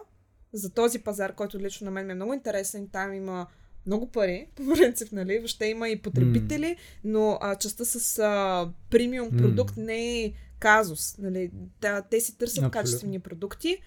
Speaker 5: за този пазар, който лично на мен ми е много интересен, там има много пари, по принцип, нали? Въобще има и потребители, mm. но а, частта с а, премиум продукт mm. не е казус. Нали? Да, те си търсят Абсолютно. качествени продукти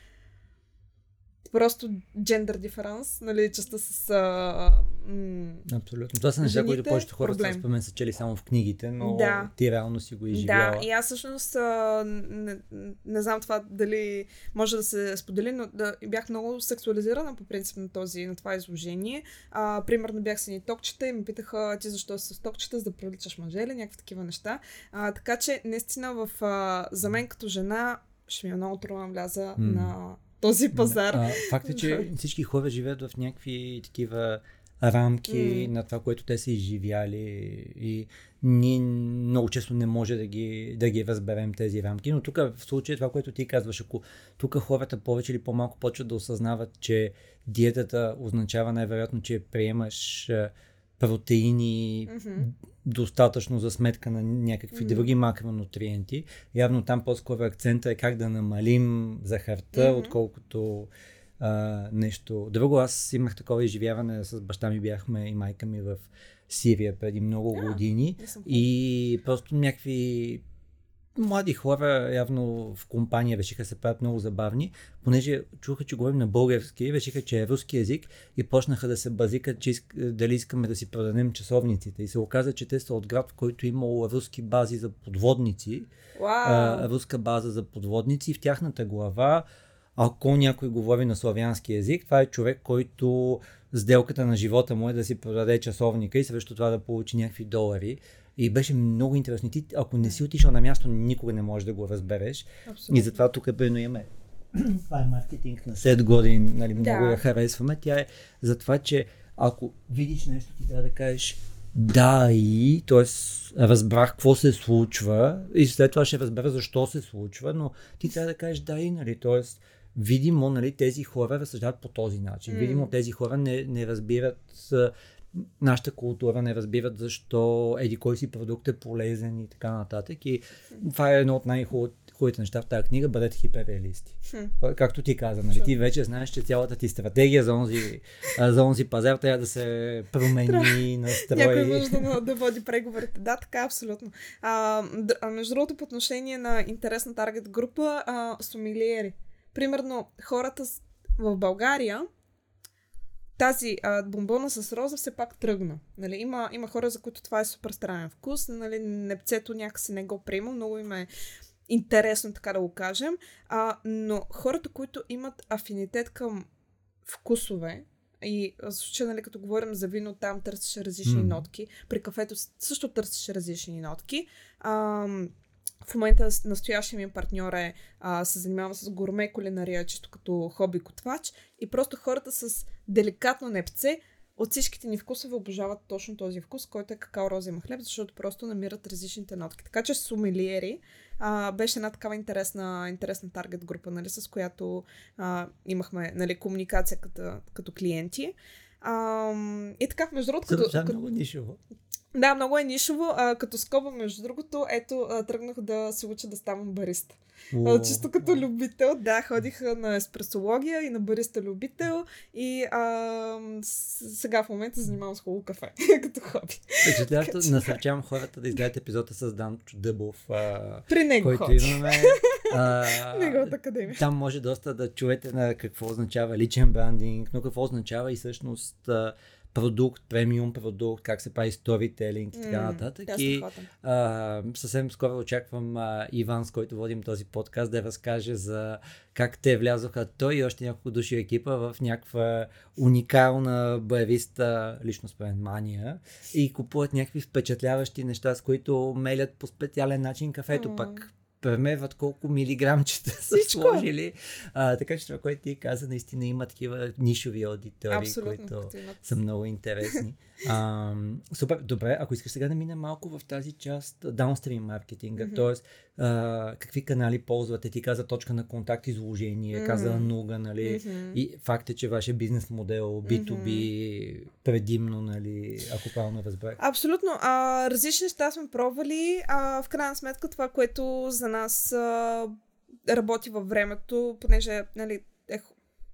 Speaker 5: просто gender difference, нали, частта с... А,
Speaker 4: м- Абсолютно. Това са неща, които повечето хора са спомен са чели само в книгите, но да. ти реално си го изживяла.
Speaker 5: Да, и аз всъщност а, не, не, знам това дали може да се сподели, но да, бях много сексуализирана по принцип на, този, на това изложение. А, примерно бях с ни токчета и ме питаха ти защо си с токчета, за да привличаш мъже или някакви такива неща. А, така че наистина в, а, за мен като жена ще ми е много трудно вляза mm. на този пазар. А,
Speaker 4: факт е, че всички хора живеят в някакви такива рамки mm. на това, което те са изживяли и ние много често не може да ги, да ги разберем тези рамки, но тук в случая това, което ти казваш, ако тук хората повече или по-малко почват да осъзнават, че диетата означава най-вероятно, че приемаш протеини mm-hmm. достатъчно за сметка на някакви mm-hmm. други макронутриенти. Явно там по-скоро акцента е как да намалим захарта, mm-hmm. отколкото а, нещо друго. Аз имах такова изживяване с баща ми, бяхме и майка ми в Сирия преди много yeah, години и просто някакви млади хора явно в компания решиха се правят много забавни, понеже чуха, че говорим на български, решиха, че е руски язик и почнаха да се базикат, че иск, дали искаме да си продадем часовниците. И се оказа, че те са от град, в който имало руски бази за подводници, wow. а, руска база за подводници и в тяхната глава ако някой говори на славянски язик, това е човек, който сделката на живота му е да си продаде часовника и срещу това да получи някакви долари. И беше много интересно. Ти, ако не си отишъл на място, никога не можеш да го разбереш. Абсолютно. И затова тук бено имаме това е маркетинг на 7 години, нали, много да. я харесваме. Тя е за това, че ако видиш нещо, ти трябва да кажеш да и, т.е. разбрах какво се случва и след това ще разбера защо се случва, но ти трябва да кажеш да и, нали, т.е. видимо, нали, тези хора разсъждават по този начин. Mm. Видимо, тези хора не, не разбират нашата култура не разбират защо еди кой си продукт е полезен и така нататък. И това е едно от най-хубавите неща в тази книга, бъдете хиперреалисти. Както ти каза, нали? ти вече знаеш, че цялата ти стратегия за онзи, за онзи пазар трябва да се промени, настрои.
Speaker 5: Някой може да, да води преговорите. Да, така, абсолютно. А, между другото, по отношение на интересна таргет група, а, сомилиери. Примерно, хората в България тази а, бомбона с роза все пак тръгна. Нали, има, има хора, за които това е супер странен вкус. Нали, непцето някакси не го приема. Много им е интересно, така да го кажем. А, но хората, които имат афинитет към вкусове, и в случая, нали, като говорим за вино, там търсиш различни mm. нотки. При кафето също търсиш различни нотки. А, в момента настоящия ми партньор е, а, се занимава с гурме кулинария, чисто като хоби готвач и просто хората с деликатно непце от всичките ни вкусове обожават точно този вкус, който е какао розема хлеб, защото просто намират различните нотки. Така че сумелиери а, беше една такава интересна, интересна таргет група, нали, с която а, имахме нали, комуникация като, като клиенти. А, и така, между другото,
Speaker 4: Като,
Speaker 5: като,
Speaker 4: много нишово.
Speaker 5: Да, много е нишово. А, като скоба, между другото, ето, а, тръгнах да се уча да ставам бариста. А, чисто като любител, да, ходих на еспресология и на бариста любител и а, сега в момента занимавам с хубаво кафе, като хоби.
Speaker 4: Впечатляващо насърчавам хората да изгледат епизода с Данчо Дъбов, а,
Speaker 5: При него
Speaker 4: който
Speaker 5: ходи.
Speaker 4: имаме. А,
Speaker 5: Неговата академия.
Speaker 4: Там може доста да чуете на какво означава личен брандинг, но какво означава и всъщност а, продукт, премиум продукт, как се прави сторителинг и така нататък.
Speaker 5: е
Speaker 4: И а, съвсем скоро очаквам а, Иван, с който водим този подкаст, да разкаже за как те влязоха той и още няколко души екипа в някаква уникална бариста, лично според мания и купуват някакви впечатляващи неща, с които мелят по специален начин кафето,
Speaker 5: М.
Speaker 4: пък премерват колко милиграмчета са
Speaker 5: Всичко.
Speaker 4: сложили. А, така че това, което ти каза, наистина има такива нишови аудитории,
Speaker 5: Абсолютно.
Speaker 4: които са много интересни. А, супер, добре, ако искаш сега да минем малко в тази част, даунстрим маркетинга,
Speaker 5: Мгм.
Speaker 4: т.е. какви канали ползвате, ти каза точка на контакт, изложение, каза
Speaker 5: Мгм.
Speaker 4: Нуга, нали,
Speaker 5: Мгм.
Speaker 4: и факт е, че вашия бизнес модел B2B предимно, нали, ако правилно разбрах.
Speaker 5: Абсолютно. А, различни неща сме пробвали. А, в крайна сметка това, което за нас а, работи във времето, понеже нали,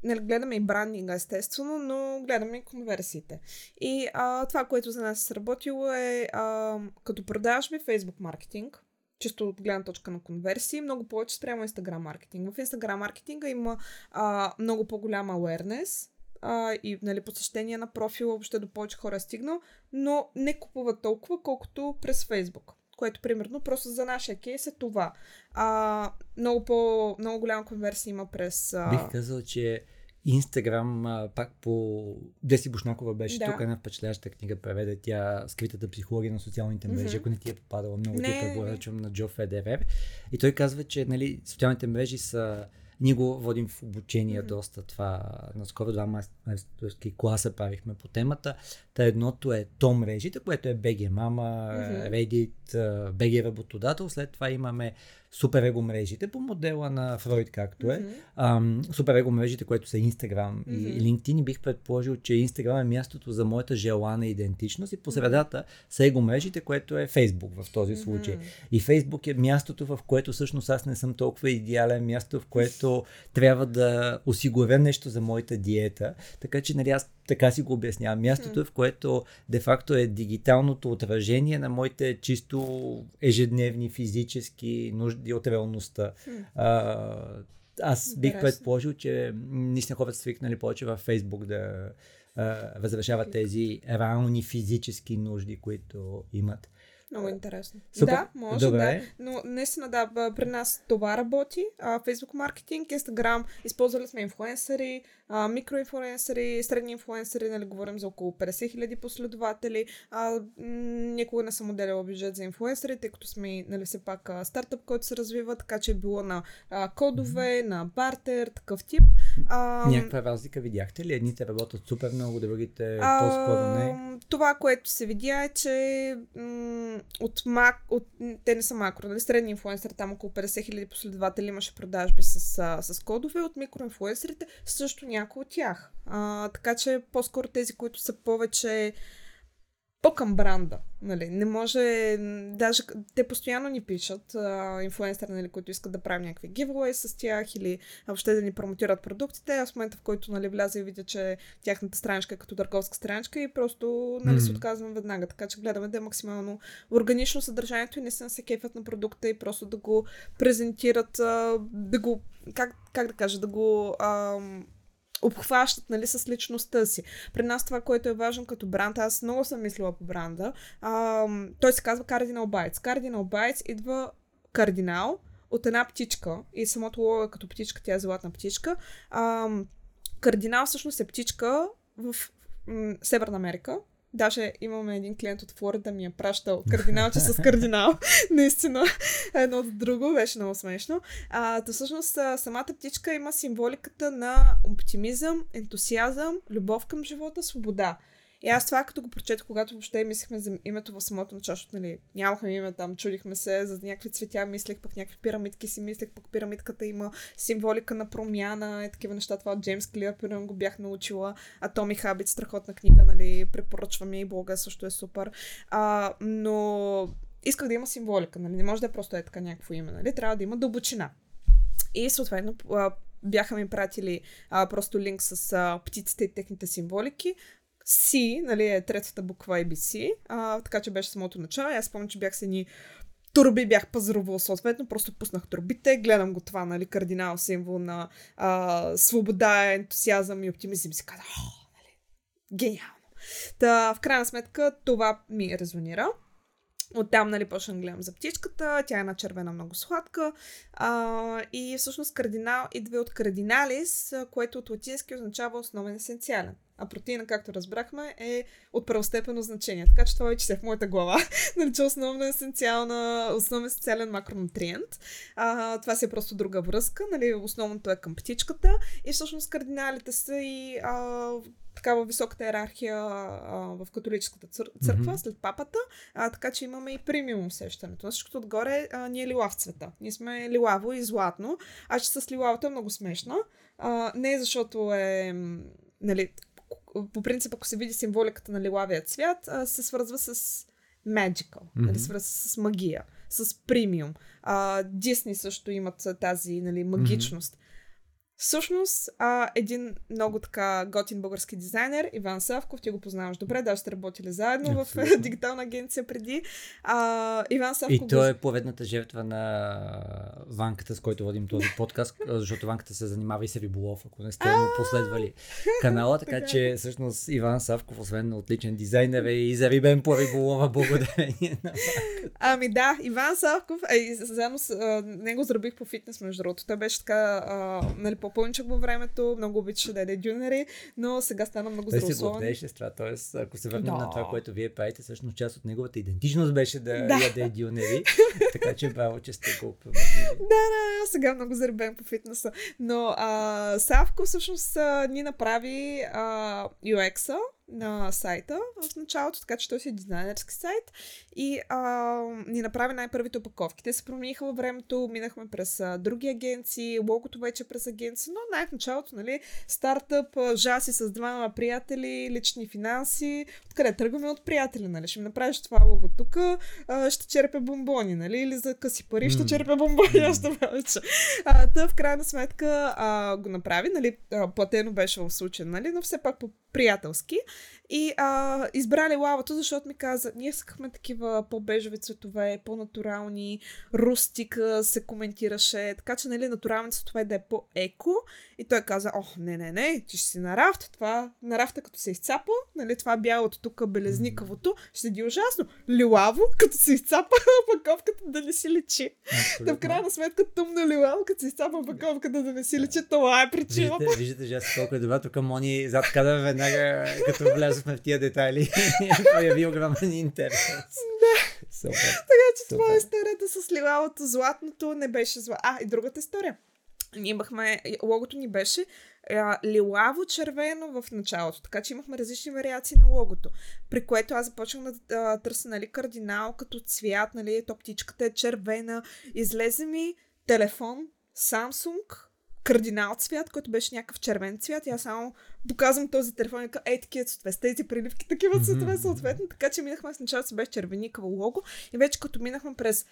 Speaker 5: е, ху- нали, гледаме и брандинга, естествено, но гледаме и конверсиите. И а, това, което за нас е сработило е а, като продажби Facebook маркетинг, чисто от гледна точка на конверсии, много повече спрямо Instagram маркетинг. В Instagram маркетинга има а, много по-голяма awareness а, и нали, посещение на профила, въобще до повече хора е стигнал, но не купуват толкова, колкото през Facebook. Което, примерно, просто за нашия кейс е това. А, много, по, много голяма конверсия има през... А...
Speaker 4: Бих казал, че Инстаграм, пак по Деси Бушнакова беше
Speaker 5: Да.
Speaker 4: тук, една впечатляваща книга преведе тя Скритата психология на социалните мрежи,
Speaker 5: Мгм.
Speaker 4: ако не ти е попадала, много ти
Speaker 5: Не,
Speaker 4: е
Speaker 5: не.
Speaker 4: препоръчвам на Джо Федерер. И той казва, че нали, социалните мрежи са ние го водим в обучение
Speaker 5: Мгм.
Speaker 4: доста това. Наскоро два майсторски класа правихме по темата. Та едното е то мрежите, което е BG Mama,
Speaker 5: Мгм.
Speaker 4: Reddit, BG работодател. След това имаме супер его мрежите по модела на Фройд, както е.
Speaker 5: Мгм.
Speaker 4: Ам, супер его мрежите, което са Instagram
Speaker 5: Мгм.
Speaker 4: и LinkedIn, и бих предположил, че Instagram е мястото за моята желана идентичност и по средата са его мрежите, което е Facebook в този случай.
Speaker 5: Мгм.
Speaker 4: И Facebook е мястото, в което всъщност аз не съм толкова идеален, място, в което трябва да осигуря нещо за моята диета. Така че, нали, аз така си го обяснявам. Мястото е, в което де-факто е дигиталното отражение на моите чисто ежедневни физически нужди от реалността.
Speaker 5: Хм.
Speaker 4: А, аз бих предположил, че наистина хората свикнали повече във Фейсбук да а, разрешават тези реални физически нужди, които имат.
Speaker 5: Много интересно.
Speaker 4: Супер.
Speaker 5: Да, може
Speaker 4: Добре.
Speaker 5: да. Но наистина да, при нас това работи. А, Facebook маркетинг, Instagram, използвали сме инфлуенсъри, а, микроинфлуенсъри, средни инфлуенсъри, нали, говорим за около 50 хиляди последователи. А, никога не съм отделяла бюджет за инфлуенсъри, тъй като сме нали, все пак а, стартъп, който се развива, така че е било на а, кодове, на бартер, такъв тип. А,
Speaker 4: Някаква разлика видяхте ли? Едните работят супер много, другите
Speaker 5: А,
Speaker 4: по-скоро не.
Speaker 5: Това, което се видя е, че м- от, мак, от те не са макро, нали? средни инфлуенсър, там около 50 хиляди последователи имаше продажби с, с кодове, от микроинфлуенсърите също някои от тях. А, така че по-скоро тези, които са повече по-към бранда. Нали? Не може, даже те постоянно ни пишат а, инфлуенсъри, нали, които искат да правим някакви giveaway с тях или въобще да ни промотират продуктите. Аз в момента, в който нали, вляза и видя, че тяхната страничка е като търговска страничка и просто нали, се
Speaker 4: Мгм.
Speaker 5: отказвам веднага. Така че гледаме да е максимално органично съдържанието и не се кефят на продукта и просто да го презентират, а, да го, как, как да кажа, да го ам, обхващат нали, с личността си. При нас това, което е важно като бранд, аз много съм мислила по бранда, ам, той се казва Cardinal Bites. Cardinal Bites идва кардинал от една птичка и самото лого е като птичка, тя е златна птичка. Ам, кардинал всъщност е птичка в м, Северна Америка. Даже имаме един клиент от Флорида ми е пращал кардиналче с кардинал. Наистина, едно от друго, беше много смешно. А, то всъщност самата птичка има символиката на оптимизъм, ентусиазъм, любов към живота, свобода. И аз това, като го прочетох, когато въобще мислехме за името в самото начало, нали, нямахме име там, чудихме се за някакви цветя, мислех пък някакви пирамидки си, мислех пък пирамидката има символика на промяна и такива неща. Това от Джеймс Клир, примерно го бях научила. Atomic Habits, страхотна книга, нали, препоръчвам и блога също е супер. А, но исках да има символика, нали, не може да е просто е така някакво име, нали, трябва да има дълбочина. И съответно бяха ми пратили а, просто линк с а, птиците и техните символики. C, нали, е третата буква ABC, а, така че беше самото начало. Аз спомням, че бях с едни турби бях пазарувал съответно, просто пуснах турбите, гледам го това, нали, кардинал символ на а, свобода, ентусиазъм и оптимизъм. Си казах, нали, гениално. Та, в крайна сметка, това ми резонира. Оттам, нали, почнах да гледам за птичката, тя е една червена много сладка. А, и всъщност кардинал идва от кардиналис, което от латински означава основен есенциален. А протеина, както разбрахме, е от първостепенно значение. Така че това вече се в моята глава. Нарича основна есенциална, основен есенциален макронутриент. А, това си е просто друга връзка. Нали? Основното е към птичката. И всъщност кардиналите са и а, такава високата иерархия а, в католическата цър- църква, mm-hmm. след папата, а, така че имаме и премиум усещането. Всичкото отгоре а, ние е лилав цвета. Ние сме лилаво и златно. А че с лилавото е много смешна. А, не защото е нали, по принцип, ако се види символиката на лилавия цвят, а, се свързва с magical, mm-hmm. нали, свързва с магия, с премиум. Дисни също имат тази нали, магичност. Mm-hmm. Всъщност, а, един много така готин български дизайнер, Иван Савков, ти го познаваш добре, даже сте работили заедно Абсолютно. в дигитална агенция преди. А, Иван Савков...
Speaker 4: И той е поредната жертва на Ванката, с който водим този подкаст, защото Ванката се занимава и с риболов, ако не сте му последвали канала, така че всъщност Иван Савков, освен отличен дизайнер, е и за рибен по риболова, благодарение на.
Speaker 5: Ами да, Иван Савков, е, заедно с него зарубих по фитнес, между другото. Той беше така, нали, по-пълничък във времето, много обичаше да яде дюнери, но сега стана много
Speaker 4: Той се гордееше с това, т.е. ако се върнем да. на това, което вие правите, всъщност част от неговата идентичност беше да, да. яде дюнери, така че браво, че сте го
Speaker 5: Да, да, сега много заребен по фитнеса. Но а, Савко всъщност ни направи а, UX-а, на сайта в началото, така че той си е дизайнерски сайт и а, ни направи най-първите опаковки. Те се промениха във времето, минахме през а, други агенции, логото вече през агенции, но най началото, нали, стартъп, жаси с двама приятели, лични финанси. Откъде тръгваме от приятели, нали? Ще ми направиш това лого тук, ще черпя бомбони, нали? Или за къси пари ще черпя бомбони още повече. А, та в крайна сметка а, го направи, нали? А, платено беше в случая, нали? Но все пак по приятелски. И а, избрали лавата, защото ми каза, ние искахме такива по-бежови цветове, по-натурални, рустика се коментираше, така че, нали, натуралните цветове да е по-еко. И той каза, о, не, не, не, ти ще си на рафт, това на рафта като се изцапа, нали, това бялото тук, белезникавото, ще седи ужасно. Лилаво, като се изцапа паковката да не си личи. Да в крайна сметка тъмно лилаво, като се изцапа паковката да не си личи, това е причината.
Speaker 4: Виждате, виждате, че аз колко е добра, тук Мони зад кадър веднага, като влязохме в тия детайли, прояви огромен интерес.
Speaker 5: Да. Супер. Така че Супер. това е историята с лилавото. Златното не беше зла. А, и другата история. Ние имахме, логото ни беше лилаво-червено в началото, така че имахме различни вариации на логото, при което аз започнах да, да търся нали, кардинал като цвят, нали, то птичката е червена, излезе ми телефон Samsung кардинал цвят, който беше някакъв червен цвят. И аз само показвам този телефон и казвам, ей, такива цветове, с тези приливки, такива цветове съответно. Така че минахме с началото си беше червеникаво лого и вече като минахме през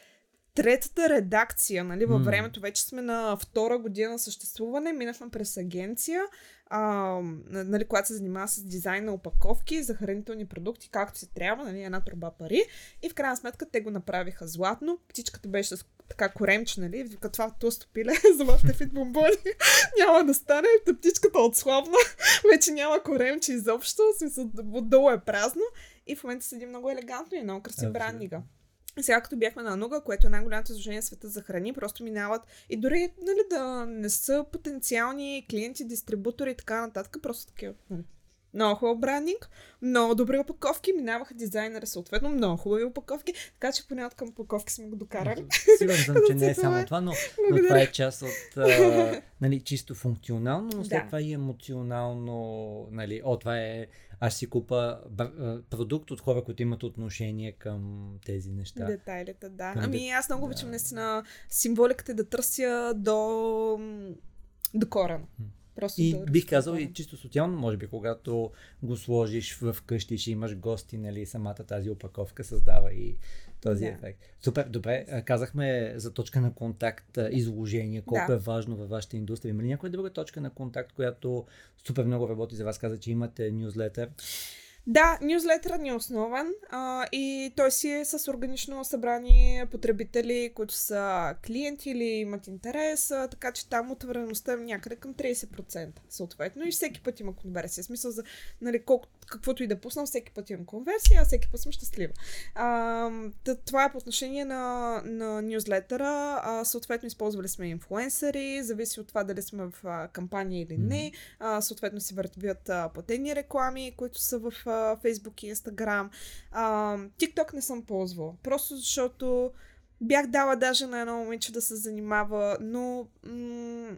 Speaker 5: третата редакция, нали, във времето вече сме на втора година съществуване, минахме през агенция, а, нали, която се занимава с дизайн на опаковки за хранителни продукти, както се трябва, нали, една труба пари. И в крайна сметка те го направиха златно. Птичката беше с така коремче, нали? Вика, това тусто пиле за вашите фит бомбони няма да стане. Та птичката отслабна. Вече няма коремче изобщо. Смисъл, отдолу е празно. И в момента седи много елегантно и много красив бранднига. Сега като бяхме на Нуга, което е най-голямото изложение в света за храни, просто минават и дори нали, да не са потенциални клиенти, дистрибутори и така нататък, просто такива. Нали. Много хубав брандинг, много добри опаковки, минаваха дизайнера съответно, много хубави опаковки, така че поне от към опаковки сме го докарали.
Speaker 4: Сигурен съм, че не е само това, но, но това е част от а, нали, чисто функционално, но след
Speaker 5: Да.
Speaker 4: това и емоционално, нали, о, това е, аз си купа продукт от хора, които имат отношение към тези неща.
Speaker 5: Детайлите, да.
Speaker 4: Към
Speaker 5: Ами аз много
Speaker 4: да.
Speaker 5: обичам наистина символиката да търся до, до корена. Просто
Speaker 4: И
Speaker 5: да
Speaker 4: бих казал и чисто социално, може би, когато го сложиш в къщи, ще имаш гости, нали, самата тази опаковка създава и този
Speaker 5: Да.
Speaker 4: ефект. Супер, добре, казахме за точка на контакт, изложение, колко
Speaker 5: Да.
Speaker 4: е важно във вашата индустрия. Има ли някоя друга точка на контакт, която супер много работи за вас? Каза, че имате нюзлетър.
Speaker 5: Да, нюзлетърът ни е основен а, и той си е с органично събрани потребители, които са клиенти или имат интерес, а, така че там отвореността е някъде към 30% съответно и всеки път има конверсия. В смисъл за нали, колко, каквото и да пусна, всеки път имам конверсия, а всеки път съм щастлива. А, това е по отношение на, на нюзлетъра. А, съответно използвали сме инфлуенсъри, зависи от това дали сме в а, кампания или не. А, съответно си вървят а, платени реклами, които са в а, Facebook и Instagram. А, TikTok не съм ползвала, просто защото бях дала даже на едно момиче да се занимава, но м-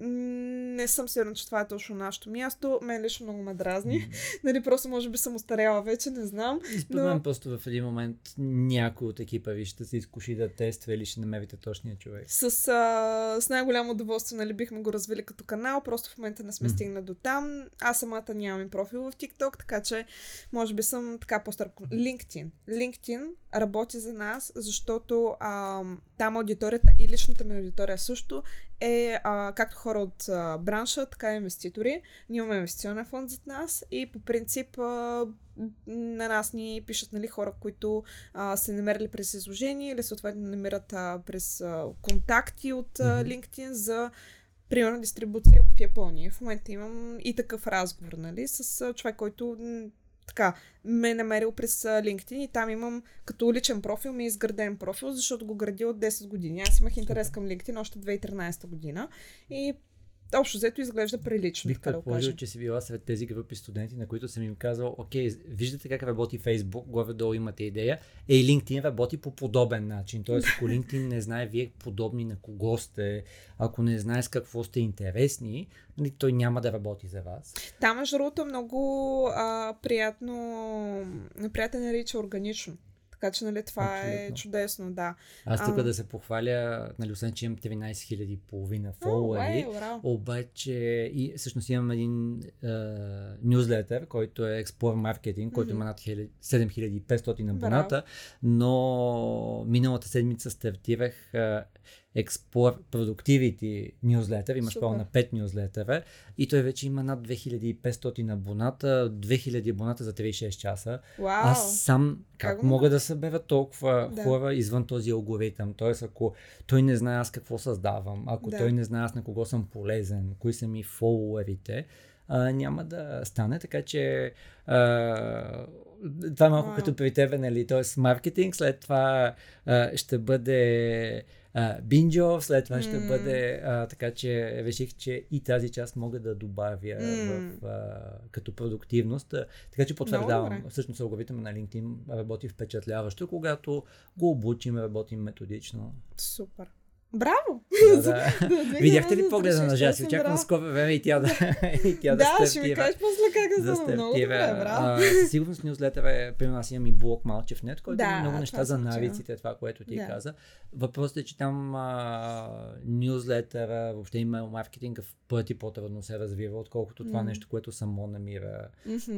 Speaker 5: не съм сигурна, че това е точно нашето място. Мен лично много ме дразни. нали, просто може би съм устаряла вече, не знам.
Speaker 4: И според
Speaker 5: Но-
Speaker 4: мен просто в един момент някой от екипа ви ще се изкуши да тества или ще намерите точния човек.
Speaker 5: С, а, с най-голямо удоволствие нали, бихме го развили като канал, просто в момента не сме
Speaker 4: Мгм.
Speaker 5: стигнали до там. Аз самата нямам и профил в TikTok, така че може би съм така по-стар. LinkedIn. LinkedIn работи за нас, защото а, там аудиторията и личната ми аудитория също е а, както хора от а, бранша, така и инвеститори. Ние имаме инвестиционен фонд зад нас и по принцип а, на нас ни пишат нали, хора, които а, се намерили през изложение или съответно намират а, през а, контакти от а. LinkedIn за примерно дистрибуция в Япония. В момента имам и такъв разговор, нали, с а, човек, който така, ме е намерил през LinkedIn и там имам като личен профил, ми е изграден профил, защото го градя от 10 години. Аз имах интерес към LinkedIn още 2013 година и общо взето изглежда прилично,
Speaker 4: Бих
Speaker 5: да
Speaker 4: предположил,
Speaker 5: кажа.
Speaker 4: че си била сред тези групи студенти, на които съм им казал, окей, виждате как работи Facebook, горе-долу имате идея, е и LinkedIn работи по подобен начин. Тоест, ако LinkedIn не знае вие подобни на кого сте, ако не знае с какво сте интересни, нали, той няма да работи за вас.
Speaker 5: Там, между другото, много а, приятно, приятен нарича органично. Така че, нали, това е
Speaker 4: Абсолютно.
Speaker 5: чудесно, да.
Speaker 4: Аз тук
Speaker 5: А.
Speaker 4: да се похваля, нали, освен, че имам 13 000 и половина фолуари. Обаче, и всъщност имам един е, нюзлетър, който е Explore Marketing, който
Speaker 5: Мгм.
Speaker 4: има над 1000 7500 абоната, но миналата седмица стартирах е, Explore Productivity нюзлетър, имаш право на 5 нюзлетъра и той вече има над 2500 абоната, 2000 абоната за 36 часа.
Speaker 5: Вау.
Speaker 4: Аз сам как,
Speaker 5: Как
Speaker 4: мога да събера толкова
Speaker 5: Да.
Speaker 4: хора извън този алгоритъм? Тоест, ако той не знае аз какво създавам, ако
Speaker 5: Да.
Speaker 4: той не знае аз на кого съм полезен, кои са ми фолуерите, а, няма да стане, така че а, това е малко
Speaker 5: Вау.
Speaker 4: като при тебе, нали? Тоест маркетинг, след това а, ще бъде бинджо, след това ще бъде а, така, че реших, че и тази част мога да добавя
Speaker 5: М.
Speaker 4: в, а, като продуктивност. Така че потвърждавам, всъщност алгоритъм на LinkedIn работи впечатляващо, когато го обучим, работим методично.
Speaker 5: Супер. Браво!
Speaker 4: Да, да. Видяхте ли погледа на Жаси? Очаквам скоро време и тя да, и тя да,
Speaker 5: Да, ще ми кажеш после как е
Speaker 4: да
Speaker 5: за много добре, браво.
Speaker 4: Сигурност нюзлетър е, примерно аз имам и блог Малчев нет, който
Speaker 5: Да,
Speaker 4: има много неща за навиците, това, което ти
Speaker 5: Да.
Speaker 4: каза. Въпросът е, че там а, нюзлетъра, въобще имейл маркетинга в пъти по-трудно се развива, отколкото това нещо, което само намира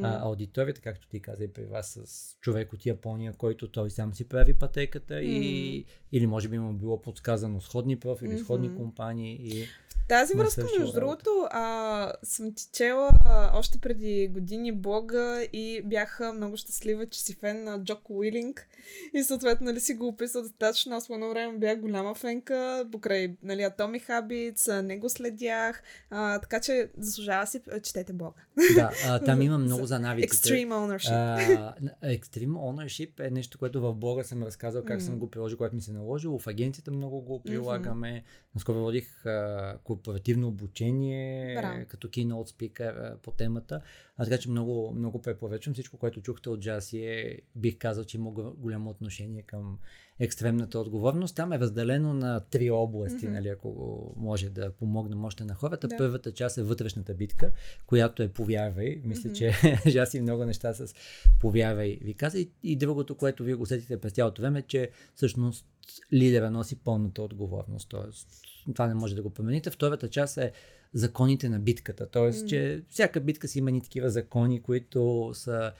Speaker 4: аудиторията, както ти каза и при вас с човек от Япония, който той сам си прави пътеката и, или може би му било подсказано сходни профили, сходни
Speaker 5: Мгм.
Speaker 4: компании и
Speaker 5: Тази връзка, между
Speaker 4: работа.
Speaker 5: другото, а, съм ти чела а, още преди години блога и бях много щастлива, че си фен на Джоко Уилинг и съответно нали, си го описал достатъчно. Аз по едно време бях голяма фенка, покрай нали, Atomic Habits, не го следях, а, така че заслужава си, четете блога.
Speaker 4: да, а, там има много за навиците.
Speaker 5: Extreme Ownership.
Speaker 4: А, Extreme Ownership е нещо, което в блога съм разказал как съм
Speaker 5: Мгм.
Speaker 4: го приложил, когато ми се е наложило. В агенцията много го прилагам. Предлагаме. Наскоро водих а, корпоративно обучение
Speaker 5: Браво.
Speaker 4: като keynote speaker по темата. А, така че много, много препоръчвам. Всичко, което чухте от Джаси е, бих казал, че има го- голямо отношение към екстремната отговорност. Там е разделено на три области,
Speaker 5: Мгм.
Speaker 4: нали, ако може да помогнем още на хората.
Speaker 5: Да.
Speaker 4: Първата част е вътрешната битка, която е повярвай. Мисля,
Speaker 5: Мгм.
Speaker 4: че Жаси много неща с повярвай ви каза. И, и другото, което вие го усетите през цялото време, че всъщност лидера носи пълната отговорност. Тоест, това не може да го промените. Втората част е законите на битката. Тоест,
Speaker 5: М.
Speaker 4: че всяка битка си има ни такива закони, които са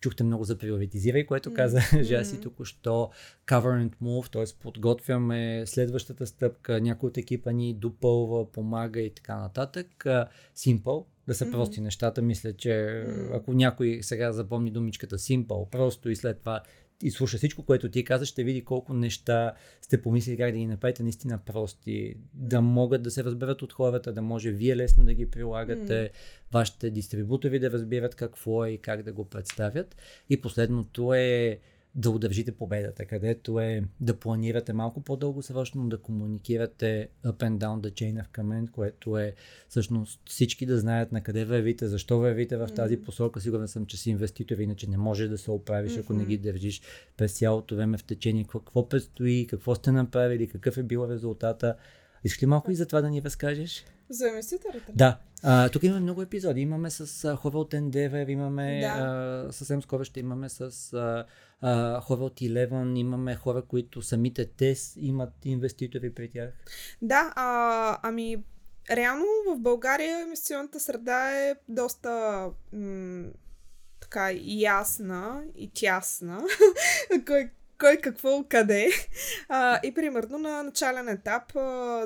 Speaker 4: Чухте много за приоритизирай, което каза
Speaker 5: м.
Speaker 4: Жаси току-що. Cover and move, т.е. подготвяме следващата стъпка, някой от екипа ни допълва, помага и така нататък. Simple, да са
Speaker 5: Мгм.
Speaker 4: прости нещата. Мисля, че ако някой сега запомни думичката Simple, просто и след това и слуша всичко, което ти каза, ще види колко неща сте помислили как да ги направите наистина прости, да могат да се разберат от хората, да може вие лесно да ги прилагате, вашите дистрибутори да разбират какво е и как да го представят. И последното е да удържите победата, където е да планирате малко по-дългосрочно, да комуникирате up and down the chain of command, което е всъщност всички да знаят на къде вървите, защо вървите в тази посока. Сигурен съм, че си инвеститор, иначе не можеш да се оправиш, ако не ги държиш през цялото време в течение. Какво, какво предстои, какво сте направили, какъв е бил резултата. Искаш ли малко и за това да ни разкажеш?
Speaker 5: За инвеститорите.
Speaker 4: Да. А, тук имаме много епизоди. Имаме с а, хора от Endeavor, имаме
Speaker 5: Да.
Speaker 4: а, съвсем скоро ще имаме с а, а, хора от Eleven, имаме хора, които самите те имат инвеститори при тях.
Speaker 5: Да, а, ами реално в България инвестиционната среда е доста м- така ясна и тясна. кой, кой какво, къде. А, и примерно на начален етап, а,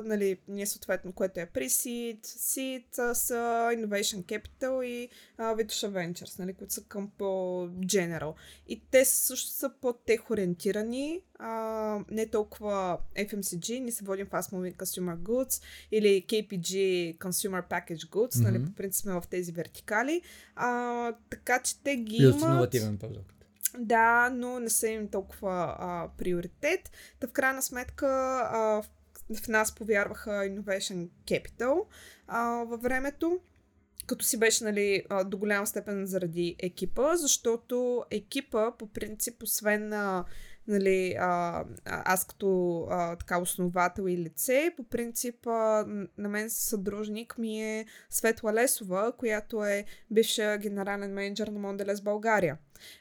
Speaker 5: нали, ние съответно, което е Pre-Seed, Seed с а, Innovation Capital и а, Vitusha Ventures, нали, които са към по-general. И те също са по-тех ориентирани, а, не толкова FMCG, ние се водим Fast Moving Consumer Goods или KPG Consumer Package Goods, нали,
Speaker 4: Мгм.
Speaker 5: по принцип сме в тези вертикали. А, така че те ги
Speaker 4: Плюс
Speaker 5: имат...
Speaker 4: иновативен продукт.
Speaker 5: Да, но не са им толкова а, приоритет. Та в крайна сметка а, в, в нас повярваха Innovation Capital а, във времето, като си беше нали, до голяма степен заради екипа, защото екипа по принцип, освен на нали, а, аз като а, така основател и лице, по принцип а, на мен съдружник ми е Светла Лесова, която е бивша генерален менеджер на Монделес България.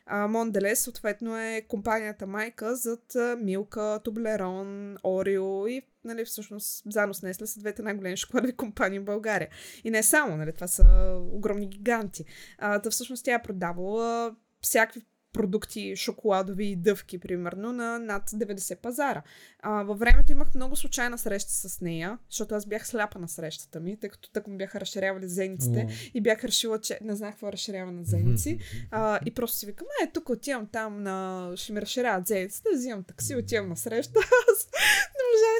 Speaker 5: А, Монделес, съответно, е компанията майка зад Милка, Тублерон, Орио и нали, всъщност заедно с Несле са двете най-големи шоколадови компании в България. И не само, нали, това са огромни гиганти. А, да всъщност тя е продавала всякакви продукти, шоколадови и дъвки, примерно, на над 90 пазара. А, във времето имах много случайна среща с нея, защото аз бях сляпа на срещата ми, тъй като тък му бяха разширявали зениците и бях решила, че не знаех какво е разширяване на зеници. А, и просто си викам, е, тук отивам там на... ще ми разширяват зениците, взимам такси, отивам на среща.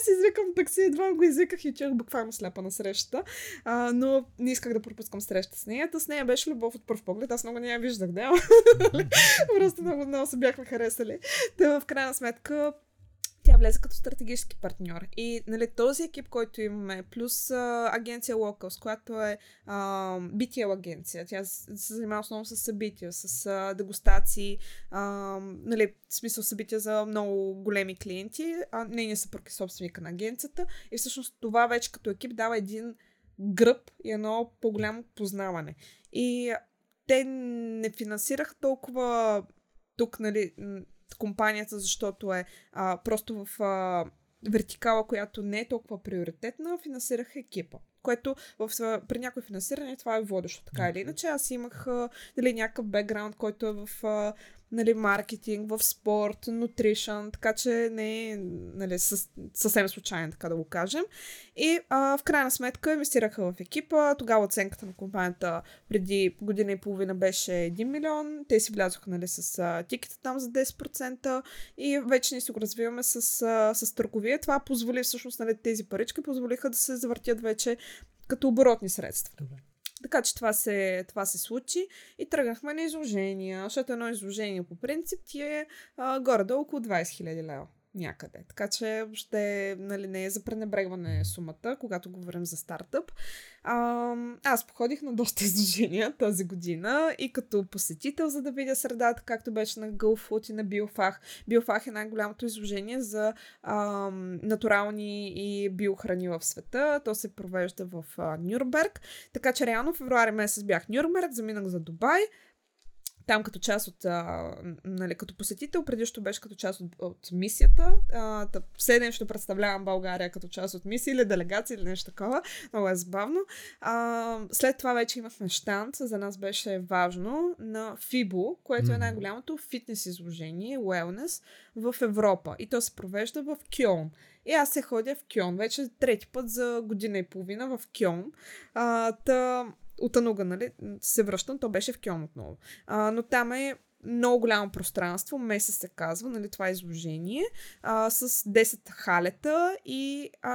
Speaker 5: Аз извикам такси, едва го извиках и отивах буквално сляпа на срещата. А, но не исках да пропускам среща с нея. Та с нея беше любов от първ поглед. Аз много не я виждах, да. Просто много, много се бяхме харесали. Та в крайна сметка тя влезе като стратегически партньор. И нали, този екип, който имаме, плюс а, агенция Locals, която е а, BTL агенция, тя се занимава основно с събития, с а, дегустации, а, нали, в смисъл събития за много големи клиенти. А, нейният съпруг е собственика на агенцията. И всъщност това вече като екип дава един гръб и едно по-голямо познаване. И те не финансираха толкова тук, нали, компанията, защото е а, просто в а, вертикала, която не е толкова приоритетна, финансираха екипа. Което в, при някои финансиране това е водещо. Така или иначе, аз имах а, нали, някакъв бекграунд, който е в а, нали, маркетинг, в спорт, нутришън, така че не е нали, съвсем случайно, така да го кажем. И а, в крайна сметка инвестираха в екипа. Тогава оценката на компанията преди година и половина беше 1 милион. Те си влязоха нали, с а, тикета там за 10% и вече ние си го развиваме с, а, с търговия. Това позволи всъщност нали, тези парички, позволиха да се завъртят вече като оборотни средства.
Speaker 4: Добре.
Speaker 5: Така че това се, това се случи и тръгнахме на изложения, защото едно изложение по принцип ти е а, горе-долу около 20 000 лева. някъде. Така че ще нали, не е за пренебрегване сумата, когато говорим за стартъп. А, аз походих на доста изложения тази година и като посетител, за да видя средата, както беше на GoFood и на Биофах. Биофах е най-голямото изложение за а, натурални и биохрани в света. То се провежда в а, Нюрнберг. Така че реално в февруари месец бях Нюрнберг, заминах за Дубай там като част от, а, нали, като посетител, предишното беше като част от, от мисията. А, тъп, все нещо представлявам България като част от мисия или делегация или нещо такова. Много е забавно. А, след това вече имахме штант, за нас беше важно, на FIBO, което е най-голямото фитнес изложение, wellness, в Европа. И то се провежда в Кьон. И аз се ходя в Кьон, вече трети път за година и половина в Кьон. А, та, от Ануга, нали, се връщам, то беше в Кьон отново. А, но там е много голямо пространство, месец се казва, нали, това изложение, а, с 10 халета и а,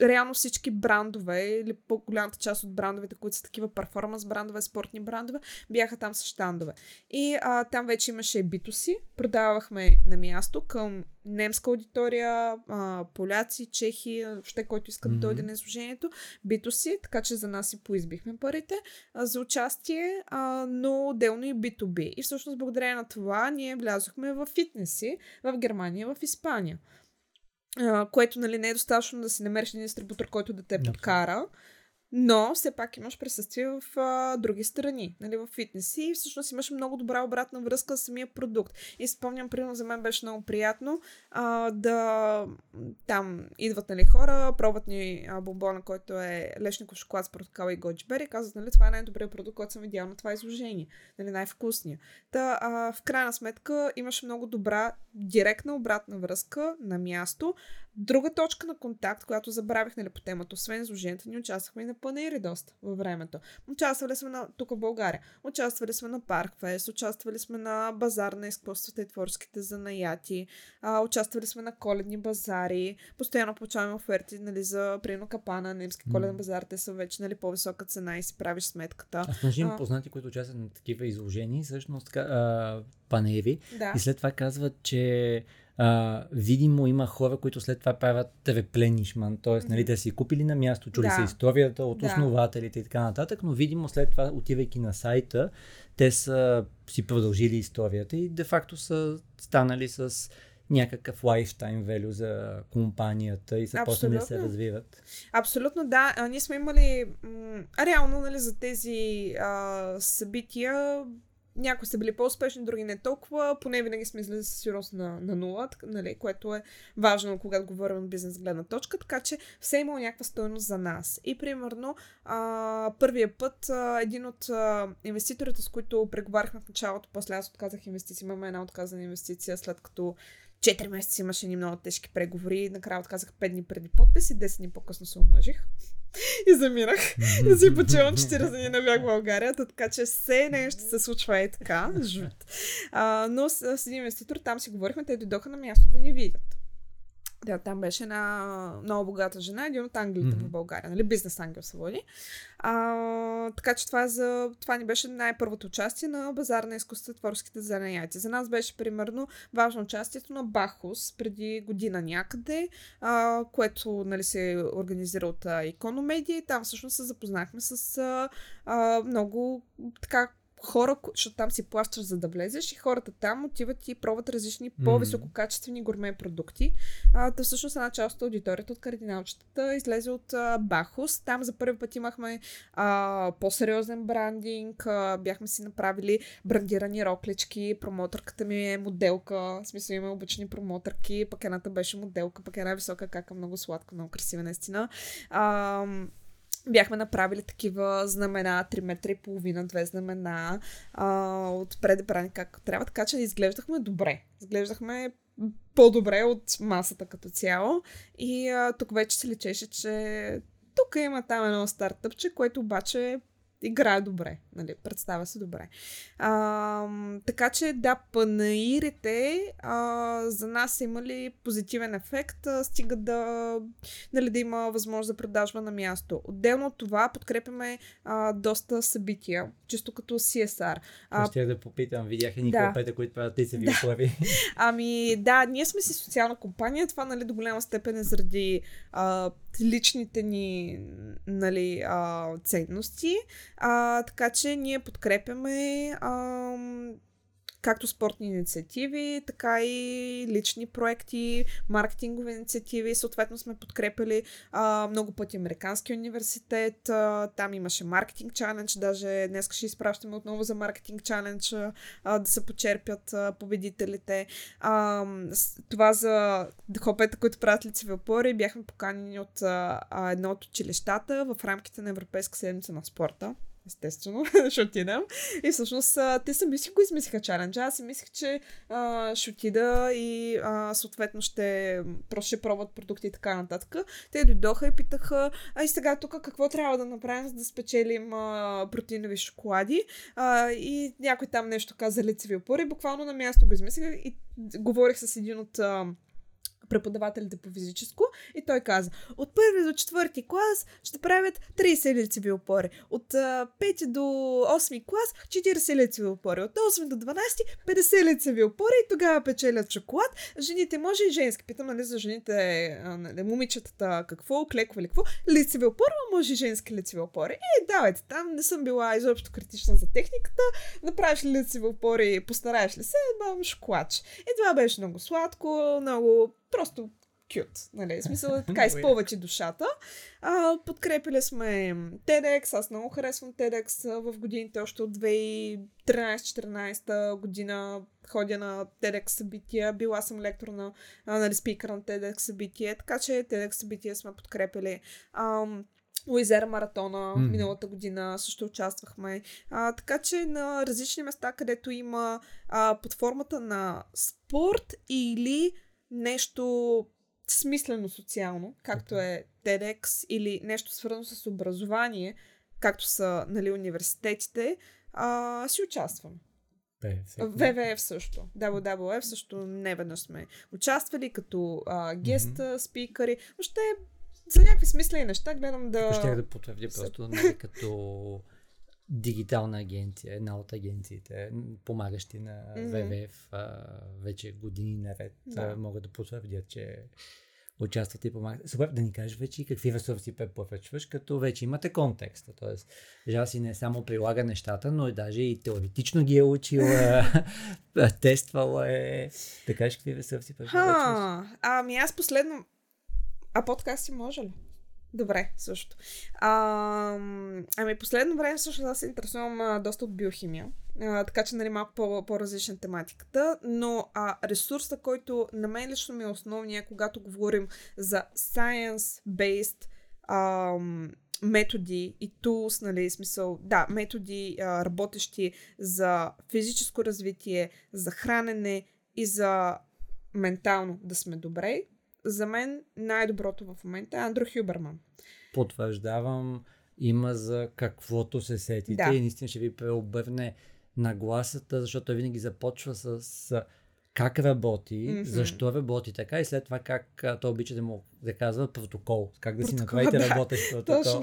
Speaker 5: реално всички брандове, или по-голямата част от брандовете, които са такива перформанс брандове, спортни брандове, бяха там с щандове. И а, там вече имаше битоси, продавахме на място към немска аудитория, а, поляци, чехи, въобще който иска да дойде на изложението, битоси, така че за нас и поизбихме парите а, за участие, а, но отделно и B2B. И всъщност благодарение на това ние влязохме в фитнеси в Германия, в Испания. А, което нали, не е достатъчно да си намериш един дистрибутор, който да те подкара но все пак имаш присъствие в а, други страни, нали, в фитнеси и всъщност имаш много добра обратна връзка с самия продукт. И спомням, примерно за мен беше много приятно а, да там идват нали, хора, пробват ни а, бомбона, който е лешников шоколад с портокал и годжбер и казват, нали, това е най-добрият продукт, който съм видял на това изложение, нали, най-вкусния. Та, а, в крайна сметка имаш много добра директна обратна връзка на място. Друга точка на контакт, която забравих нали, по темата, освен изложението ни, участвахме и на панери доста във времето. Участвали сме на, тук в България. Участвали сме на Паркфест, участвали сме на базар на изкуствата и творческите занаяти, а, участвали сме на коледни базари, постоянно получаваме оферти нали, за прино капана, немски коледен базар, те са вече нали, по-висока цена и си правиш сметката.
Speaker 4: Аз може имам познати, които участват на такива изложения, всъщност а, панери, да. и след това казват, че а, видимо има хора, които след това правят репленишман, т.е. Mm-hmm. нали, те си купили на място, чули да. са историята от да. основателите и така нататък, но видимо след това, отивайки на сайта, те са си продължили историята и де-факто са станали с някакъв lifetime value за компанията и са почнали да се развиват.
Speaker 5: Абсолютно, да. А, ние сме имали м- реално нали, за тези а, събития някои са били по-успешни, други не толкова. Поне винаги сме излезли с сигурност на, на нула, нали, което е важно, когато говорим от бизнес гледна точка, така че все е имало някаква стоеност за нас. И примерно, а, първия път а, един от а, инвеститорите, с които преговаряхме в началото, после аз отказах инвестиции, имаме една отказана инвестиция, след като 4 месеца имаше ни много тежки преговори. Накрая отказах 5 дни преди подпис и 10 дни по-късно се омъжих. и заминах. и си почивам 4 дни на бях в България, така че все нещо се случва и така. Жут. А, но с, с един инвеститор там си говорихме, те дойдоха на място да ни видят. Да, там беше една много богата жена, един от ангелите mm-hmm. в България, нали? Бизнес ангел се води. А, така че това, за, това ни беше най-първото участие на базар на изкуства творските занаяти. За нас беше примерно важно участието на Бахус преди година някъде, а, което нали, се организира от Икономедия и там всъщност се запознахме с а, а, много така хора, защото там си плащаш за да влезеш и хората там отиват и пробват различни по-висококачествени гурме продукти. А, да всъщност една част от аудиторията от кардиналчетата излезе от а, Бахус. Там за първи път имахме а, по-сериозен брандинг, а, бяхме си направили брандирани роклички, промотърката ми е моделка, в смисъл има обични промотърки, пък едната беше моделка, пък една висока кака, много сладка, много красива наистина. А, бяхме направили такива знамена, 3 метра и половина, две знамена, а, отпред брани как трябва, така че изглеждахме добре. Изглеждахме по-добре от масата като цяло. И а, тук вече се лечеше, че тук има там едно стартъпче, което обаче играе добре, нали, представя се добре. А, така че да, панаирите а, за нас са имали позитивен ефект, а, стига да, нали, да има възможност за продажба на място. Отделно от това подкрепяме а, доста събития, чисто като CSR.
Speaker 4: А, Ще да попитам, видях и Никола да. Пета, които правят лицеви да. оплави.
Speaker 5: Ами да, ние сме си социална компания, това нали, до голяма степен е заради а, личните ни нали, а, ценности. А, така че ние подкрепяме а, както спортни инициативи, така и лични проекти, маркетингови инициативи. Съответно сме подкрепили а, много пъти Американския университет. А, там имаше маркетинг чалендж. Даже днес ще изпращаме отново за маркетинг чалендж а, да се почерпят а, победителите. А, това за хопета, които правят лицеви опори, бяхме поканени от а, едно от училищата в рамките на Европейска седмица на спорта естествено, ще отидем. И всъщност те сами си го измислиха чаленджа. Аз си мислех, че а, ще отида и а, съответно ще просто ще пробват продукти и така нататък. Те дойдоха и питаха, а и сега тук какво трябва да направим, за да спечелим а, протеинови шоколади. А, и някой там нещо каза лицеви опори. Буквално на място го измислиха и говорих с един от а, преподавателите по физическо и той каза, от първи до четвърти клас ще правят 30 лицеви опори, от 5 до 8 клас 40 лицеви опори, от 8 до 12 50 лицеви опори и тогава печелят шоколад. Жените може и женски. Питам, нали, за жените, а, нали, момичетата какво, клекове или какво, лицеви опори, може и женски лицеви опори. И давайте, там не съм била изобщо критична за техниката, направиш ли лицеви опори, постараеш ли се, бам, шоколадче. И това беше много сладко, много просто кют, нали, смисъл така изпълвачи душата. А, подкрепили сме TEDx, аз много харесвам TEDx в годините, още от 2013-14 година ходя на TEDx събития, била съм лектор на, нали, спикър на TEDx събитие, така че TEDx събития сме подкрепили. Ам, Уизера маратона mm. миналата година също участвахме. А, така че на различни места, където има а, под формата на спорт или нещо смислено социално, както е TEDx или нещо свързано с образование, както са нали, университетите, а, си участвам. ВВФ също. WWF също не веднъж сме участвали като а, гест mm-hmm. спикъри. Въобще за някакви смислени неща гледам да...
Speaker 4: Ще да потвърдя просто нали, като дигитална агенция, една от агенциите, помагащи на mm-hmm. ВВФ а, вече години наред, да. могат да потвърдят, че участват и помагат. Супер, да ни кажеш вече какви ресурси препоръчваш, като вече имате контекста. Тоест, Жаси не само прилага нещата, но и даже и теоретично ги е учила, тествала е. Да кажеш какви ресурси препоръчваш.
Speaker 5: Ами аз последно... А подкасти може ли? Добре, също. А, ами последно време също аз се интересувам а, доста от биохимия, а, така че нали малко по, по-различна тематиката, но а, ресурса, който на мен лично ми е основния, когато говорим за science-based а, методи и tools, нали, смисъл, да, методи а, работещи за физическо развитие, за хранене и за ментално да сме добре, за мен най-доброто в момента е Андро Хюберман.
Speaker 4: Потвърждавам, има за каквото се сетите да. и наистина ще ви преобърне нагласата, защото той винаги започва с как работи, mm-hmm. защо работи така и след това как той обича да му да казва протокол, как да протокол, си направите да. работещ протокол.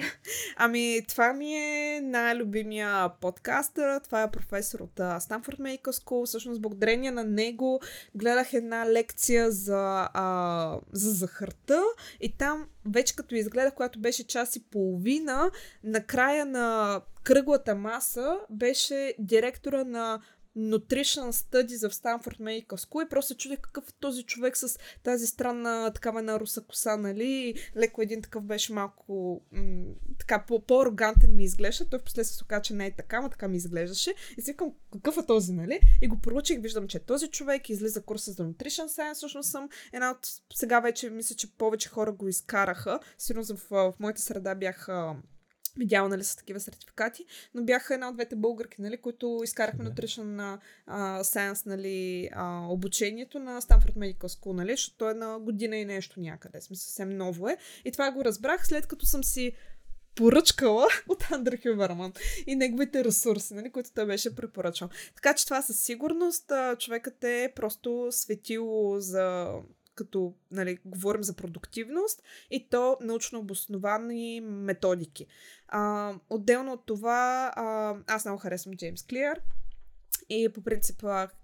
Speaker 5: Ами това ми е най-любимия подкастър, това е професор от Stanford Medical School, всъщност благодарение на него гледах една лекция за, а, за захарта и там вече като изгледах, която беше час и половина, на края на кръглата маса беше директора на Nutrition Studies в Stanford Medical School и просто чудих какъв е този човек с тази странна такава на руса коса, нали? Леко един такъв беше малко м- така по-арогантен ми изглежда. Той в последствие се оказа, че не е така, но така ми изглеждаше. И си викам, какъв е този, нали? И го проучих, виждам, че е този човек, излиза курса за Nutrition Science, всъщност съм една от... Сега вече мисля, че повече хора го изкараха. Сигурно в, в моята среда бях видяла нали, с такива сертификати, но бяха една от двете българки, нали, които изкарахме. Nutrition Science нали, а, обучението на Stanford Medical School, нали, защото е на година и нещо някъде, сме съвсем ново е. И това го разбрах след като съм си поръчкала от Андре Хюберман и неговите ресурси, нали, които той беше препоръчал. Така че това със сигурност а, човекът е просто светило за като нали, говорим за продуктивност и то научно обосновани методики. А, отделно от това, а, аз много харесвам Джеймс Клиер и по принцип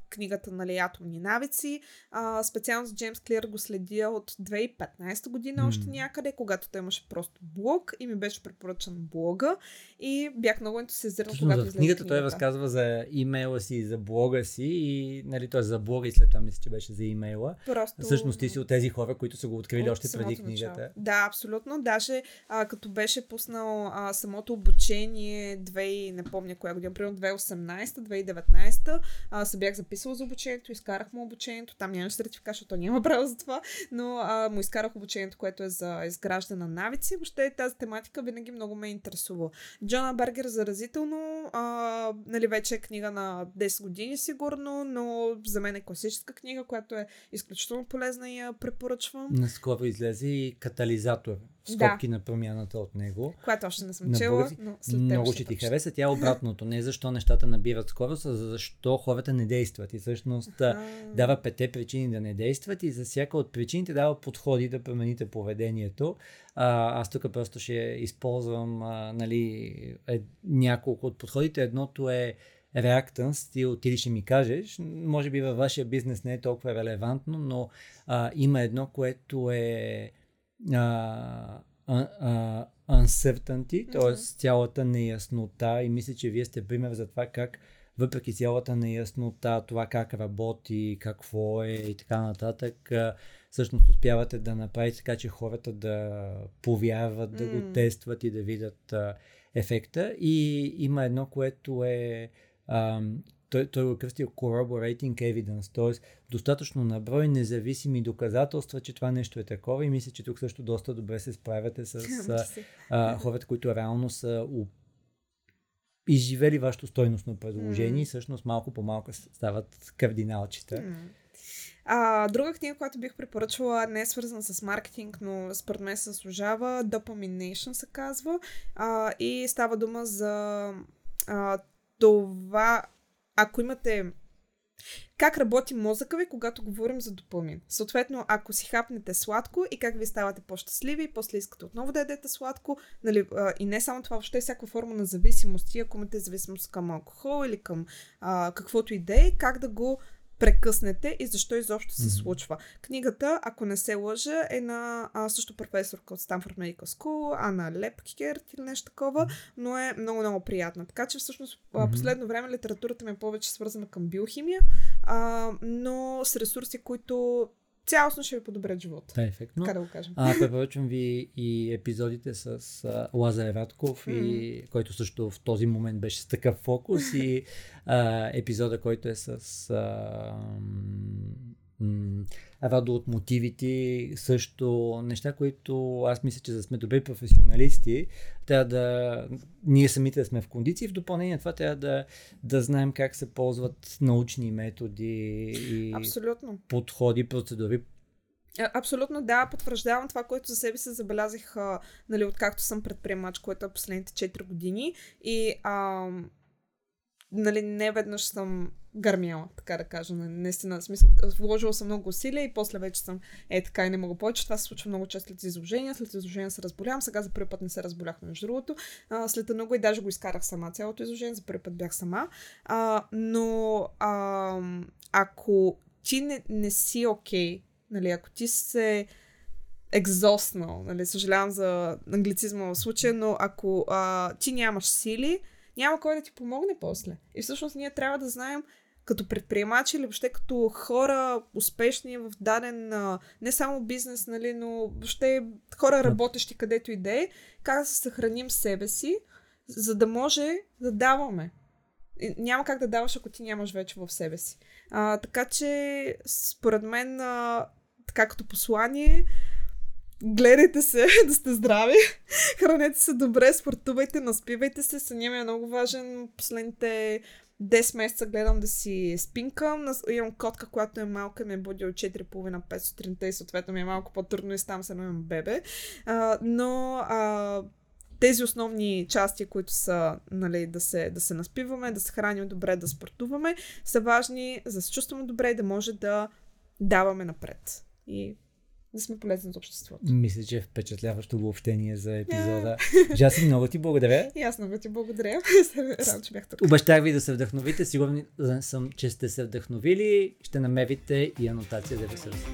Speaker 5: книгата нали, Атомни навици. А, специално с Джеймс Клир го следя от 2015 година mm. още някъде, когато той имаше просто блог и ми беше препоръчан блога и бях много ентусиазиран, когато
Speaker 4: излезе книгата. той разказва за имейла си, за блога си и нали, той за блога и след това мисля, че беше за имейла. Просто... Всъщност ти си от тези хора, които са го открили от още преди книгата.
Speaker 5: Начало. Да, абсолютно. Даже а, като беше пуснал а, самото обучение, 2, не помня коя година, примерно 2018-2019, а, се бях записал записала за обучението, изкарах му обучението, там нямаше сертификат, защото няма право за това, но а, му изкарах обучението, което е за изграждане на навици. Въобще тази тематика винаги много ме е интересува. Джона Бергер заразително, а, нали вече е книга на 10 години сигурно, но за мен е класическа книга, която е изключително полезна и я препоръчвам.
Speaker 4: Наскоро излезе и катализатор скопки да. на промяната от него.
Speaker 5: Която още не съм чела, но след
Speaker 4: Много ще ти хареса. Тя е обратното. Не защо нещата набират скорост, а защо хората не действат. И всъщност а дава пете причини да не действат и за всяка от причините дава подходи да промените поведението. А, аз тук просто ще използвам а, нали, е, няколко от подходите. Едното е реактанс, ти отиди ще ми кажеш, може би във вашия бизнес не е толкова релевантно, но а, има едно, което е а, а, uncertainty, т.е. цялата неяснота и мисля, че вие сте пример за това как въпреки цялата неяснота, това как работи, какво е и така нататък, всъщност успявате да направите така, че хората да повярват, да го тестват и да видят а, ефекта. И има едно, което е а, той, той го е кръстил corroborating evidence, т.е. достатъчно наброй независими доказателства, че това нещо е такова и мисля, че тук също доста добре се справяте с а, хората, които реално са изживели вашето стойностно предложение mm. и всъщност малко по малко стават кардиналчета. Mm.
Speaker 5: А, друга книга, която бих препоръчала, не е свързана с маркетинг, но според мен се служава, Dopamination се казва. А, и става дума за а, това ако имате как работи мозъка ви, когато говорим за допамин. Съответно, ако си хапнете сладко и как ви ставате по-щастливи и после искате отново да ядете сладко, нали, и не само това, въобще всяка форма на зависимост, и ако имате зависимост към алкохол или към а, каквото и е, как да го прекъснете и защо изобщо се mm-hmm. случва. Книгата, ако не се лъжа, е на а, също професорка от Stanford Medical School, Ана Лепкерт или нещо такова, но е много-много приятна. Така че всъщност mm-hmm. последно време литературата ми е повече свързана към биохимия, а, но с ресурси, които цялостно ще ви подобрят живота.
Speaker 4: Да, ефектно.
Speaker 5: Така да го кажем.
Speaker 4: А, препоръчвам ви и епизодите с а, Лазар Радков, mm. и, който също в този момент беше с такъв фокус и а, епизода, който е с а, Радо от мотивите, също неща, които аз мисля, че за да сме добри професионалисти, трябва да ние самите да сме в кондиции. В допълнение това трябва да, да знаем как се ползват научни методи и
Speaker 5: Абсолютно.
Speaker 4: подходи, процедури,
Speaker 5: Абсолютно да, потвърждавам това, което за себе се забелязах, нали, откакто съм предприемач, което е последните 4 години. И а, нали, не веднъж съм гърмяла, така да кажа. Наистина, в смисъл, вложила съм много усилия и после вече съм е така и не мога повече. Това се случва много често след изложения. След изложения се разболявам. Сега за първи път не се разболях, между другото. А, след много и даже го изкарах сама цялото изложение. За първи път бях сама. А, но а, ако ти не, не си окей, okay, нали, ако ти се екзоснал, нали, съжалявам за англицизма в случая, но ако а, ти нямаш сили, няма кой да ти помогне после. И всъщност ние трябва да знаем като предприемачи или въобще като хора успешни в даден не само бизнес, нали, но въобще хора работещи където и да е, как да се съхраним себе си, за да може да даваме. Няма как да даваш, ако ти нямаш вече в себе си. А, така че, според мен, а, така като послание, гледайте се, да сте здрави, хранете се добре, спортувайте, наспивайте се. Съня ми е много важен. Последните 10 месеца гледам да си спинкам. Имам котка, която е малка, ме буди от 4,5-5 сутринта и съответно ми е малко по-трудно и ставам се едно имам бебе. А, но а, тези основни части, които са нали, да, се, да се наспиваме, да се храним добре, да спортуваме, са важни за да се чувстваме добре и да може да даваме напред. И да сме полезни за обществото.
Speaker 4: Мисля, че е впечатляващо обобщение за епизода. Жаси, много ти благодаря.
Speaker 5: И аз много ти благодаря. Радо, че бях тук.
Speaker 4: Обещах ви да се вдъхновите. Сигурен съм, че сте се вдъхновили. Ще намерите и анотация за ресурси.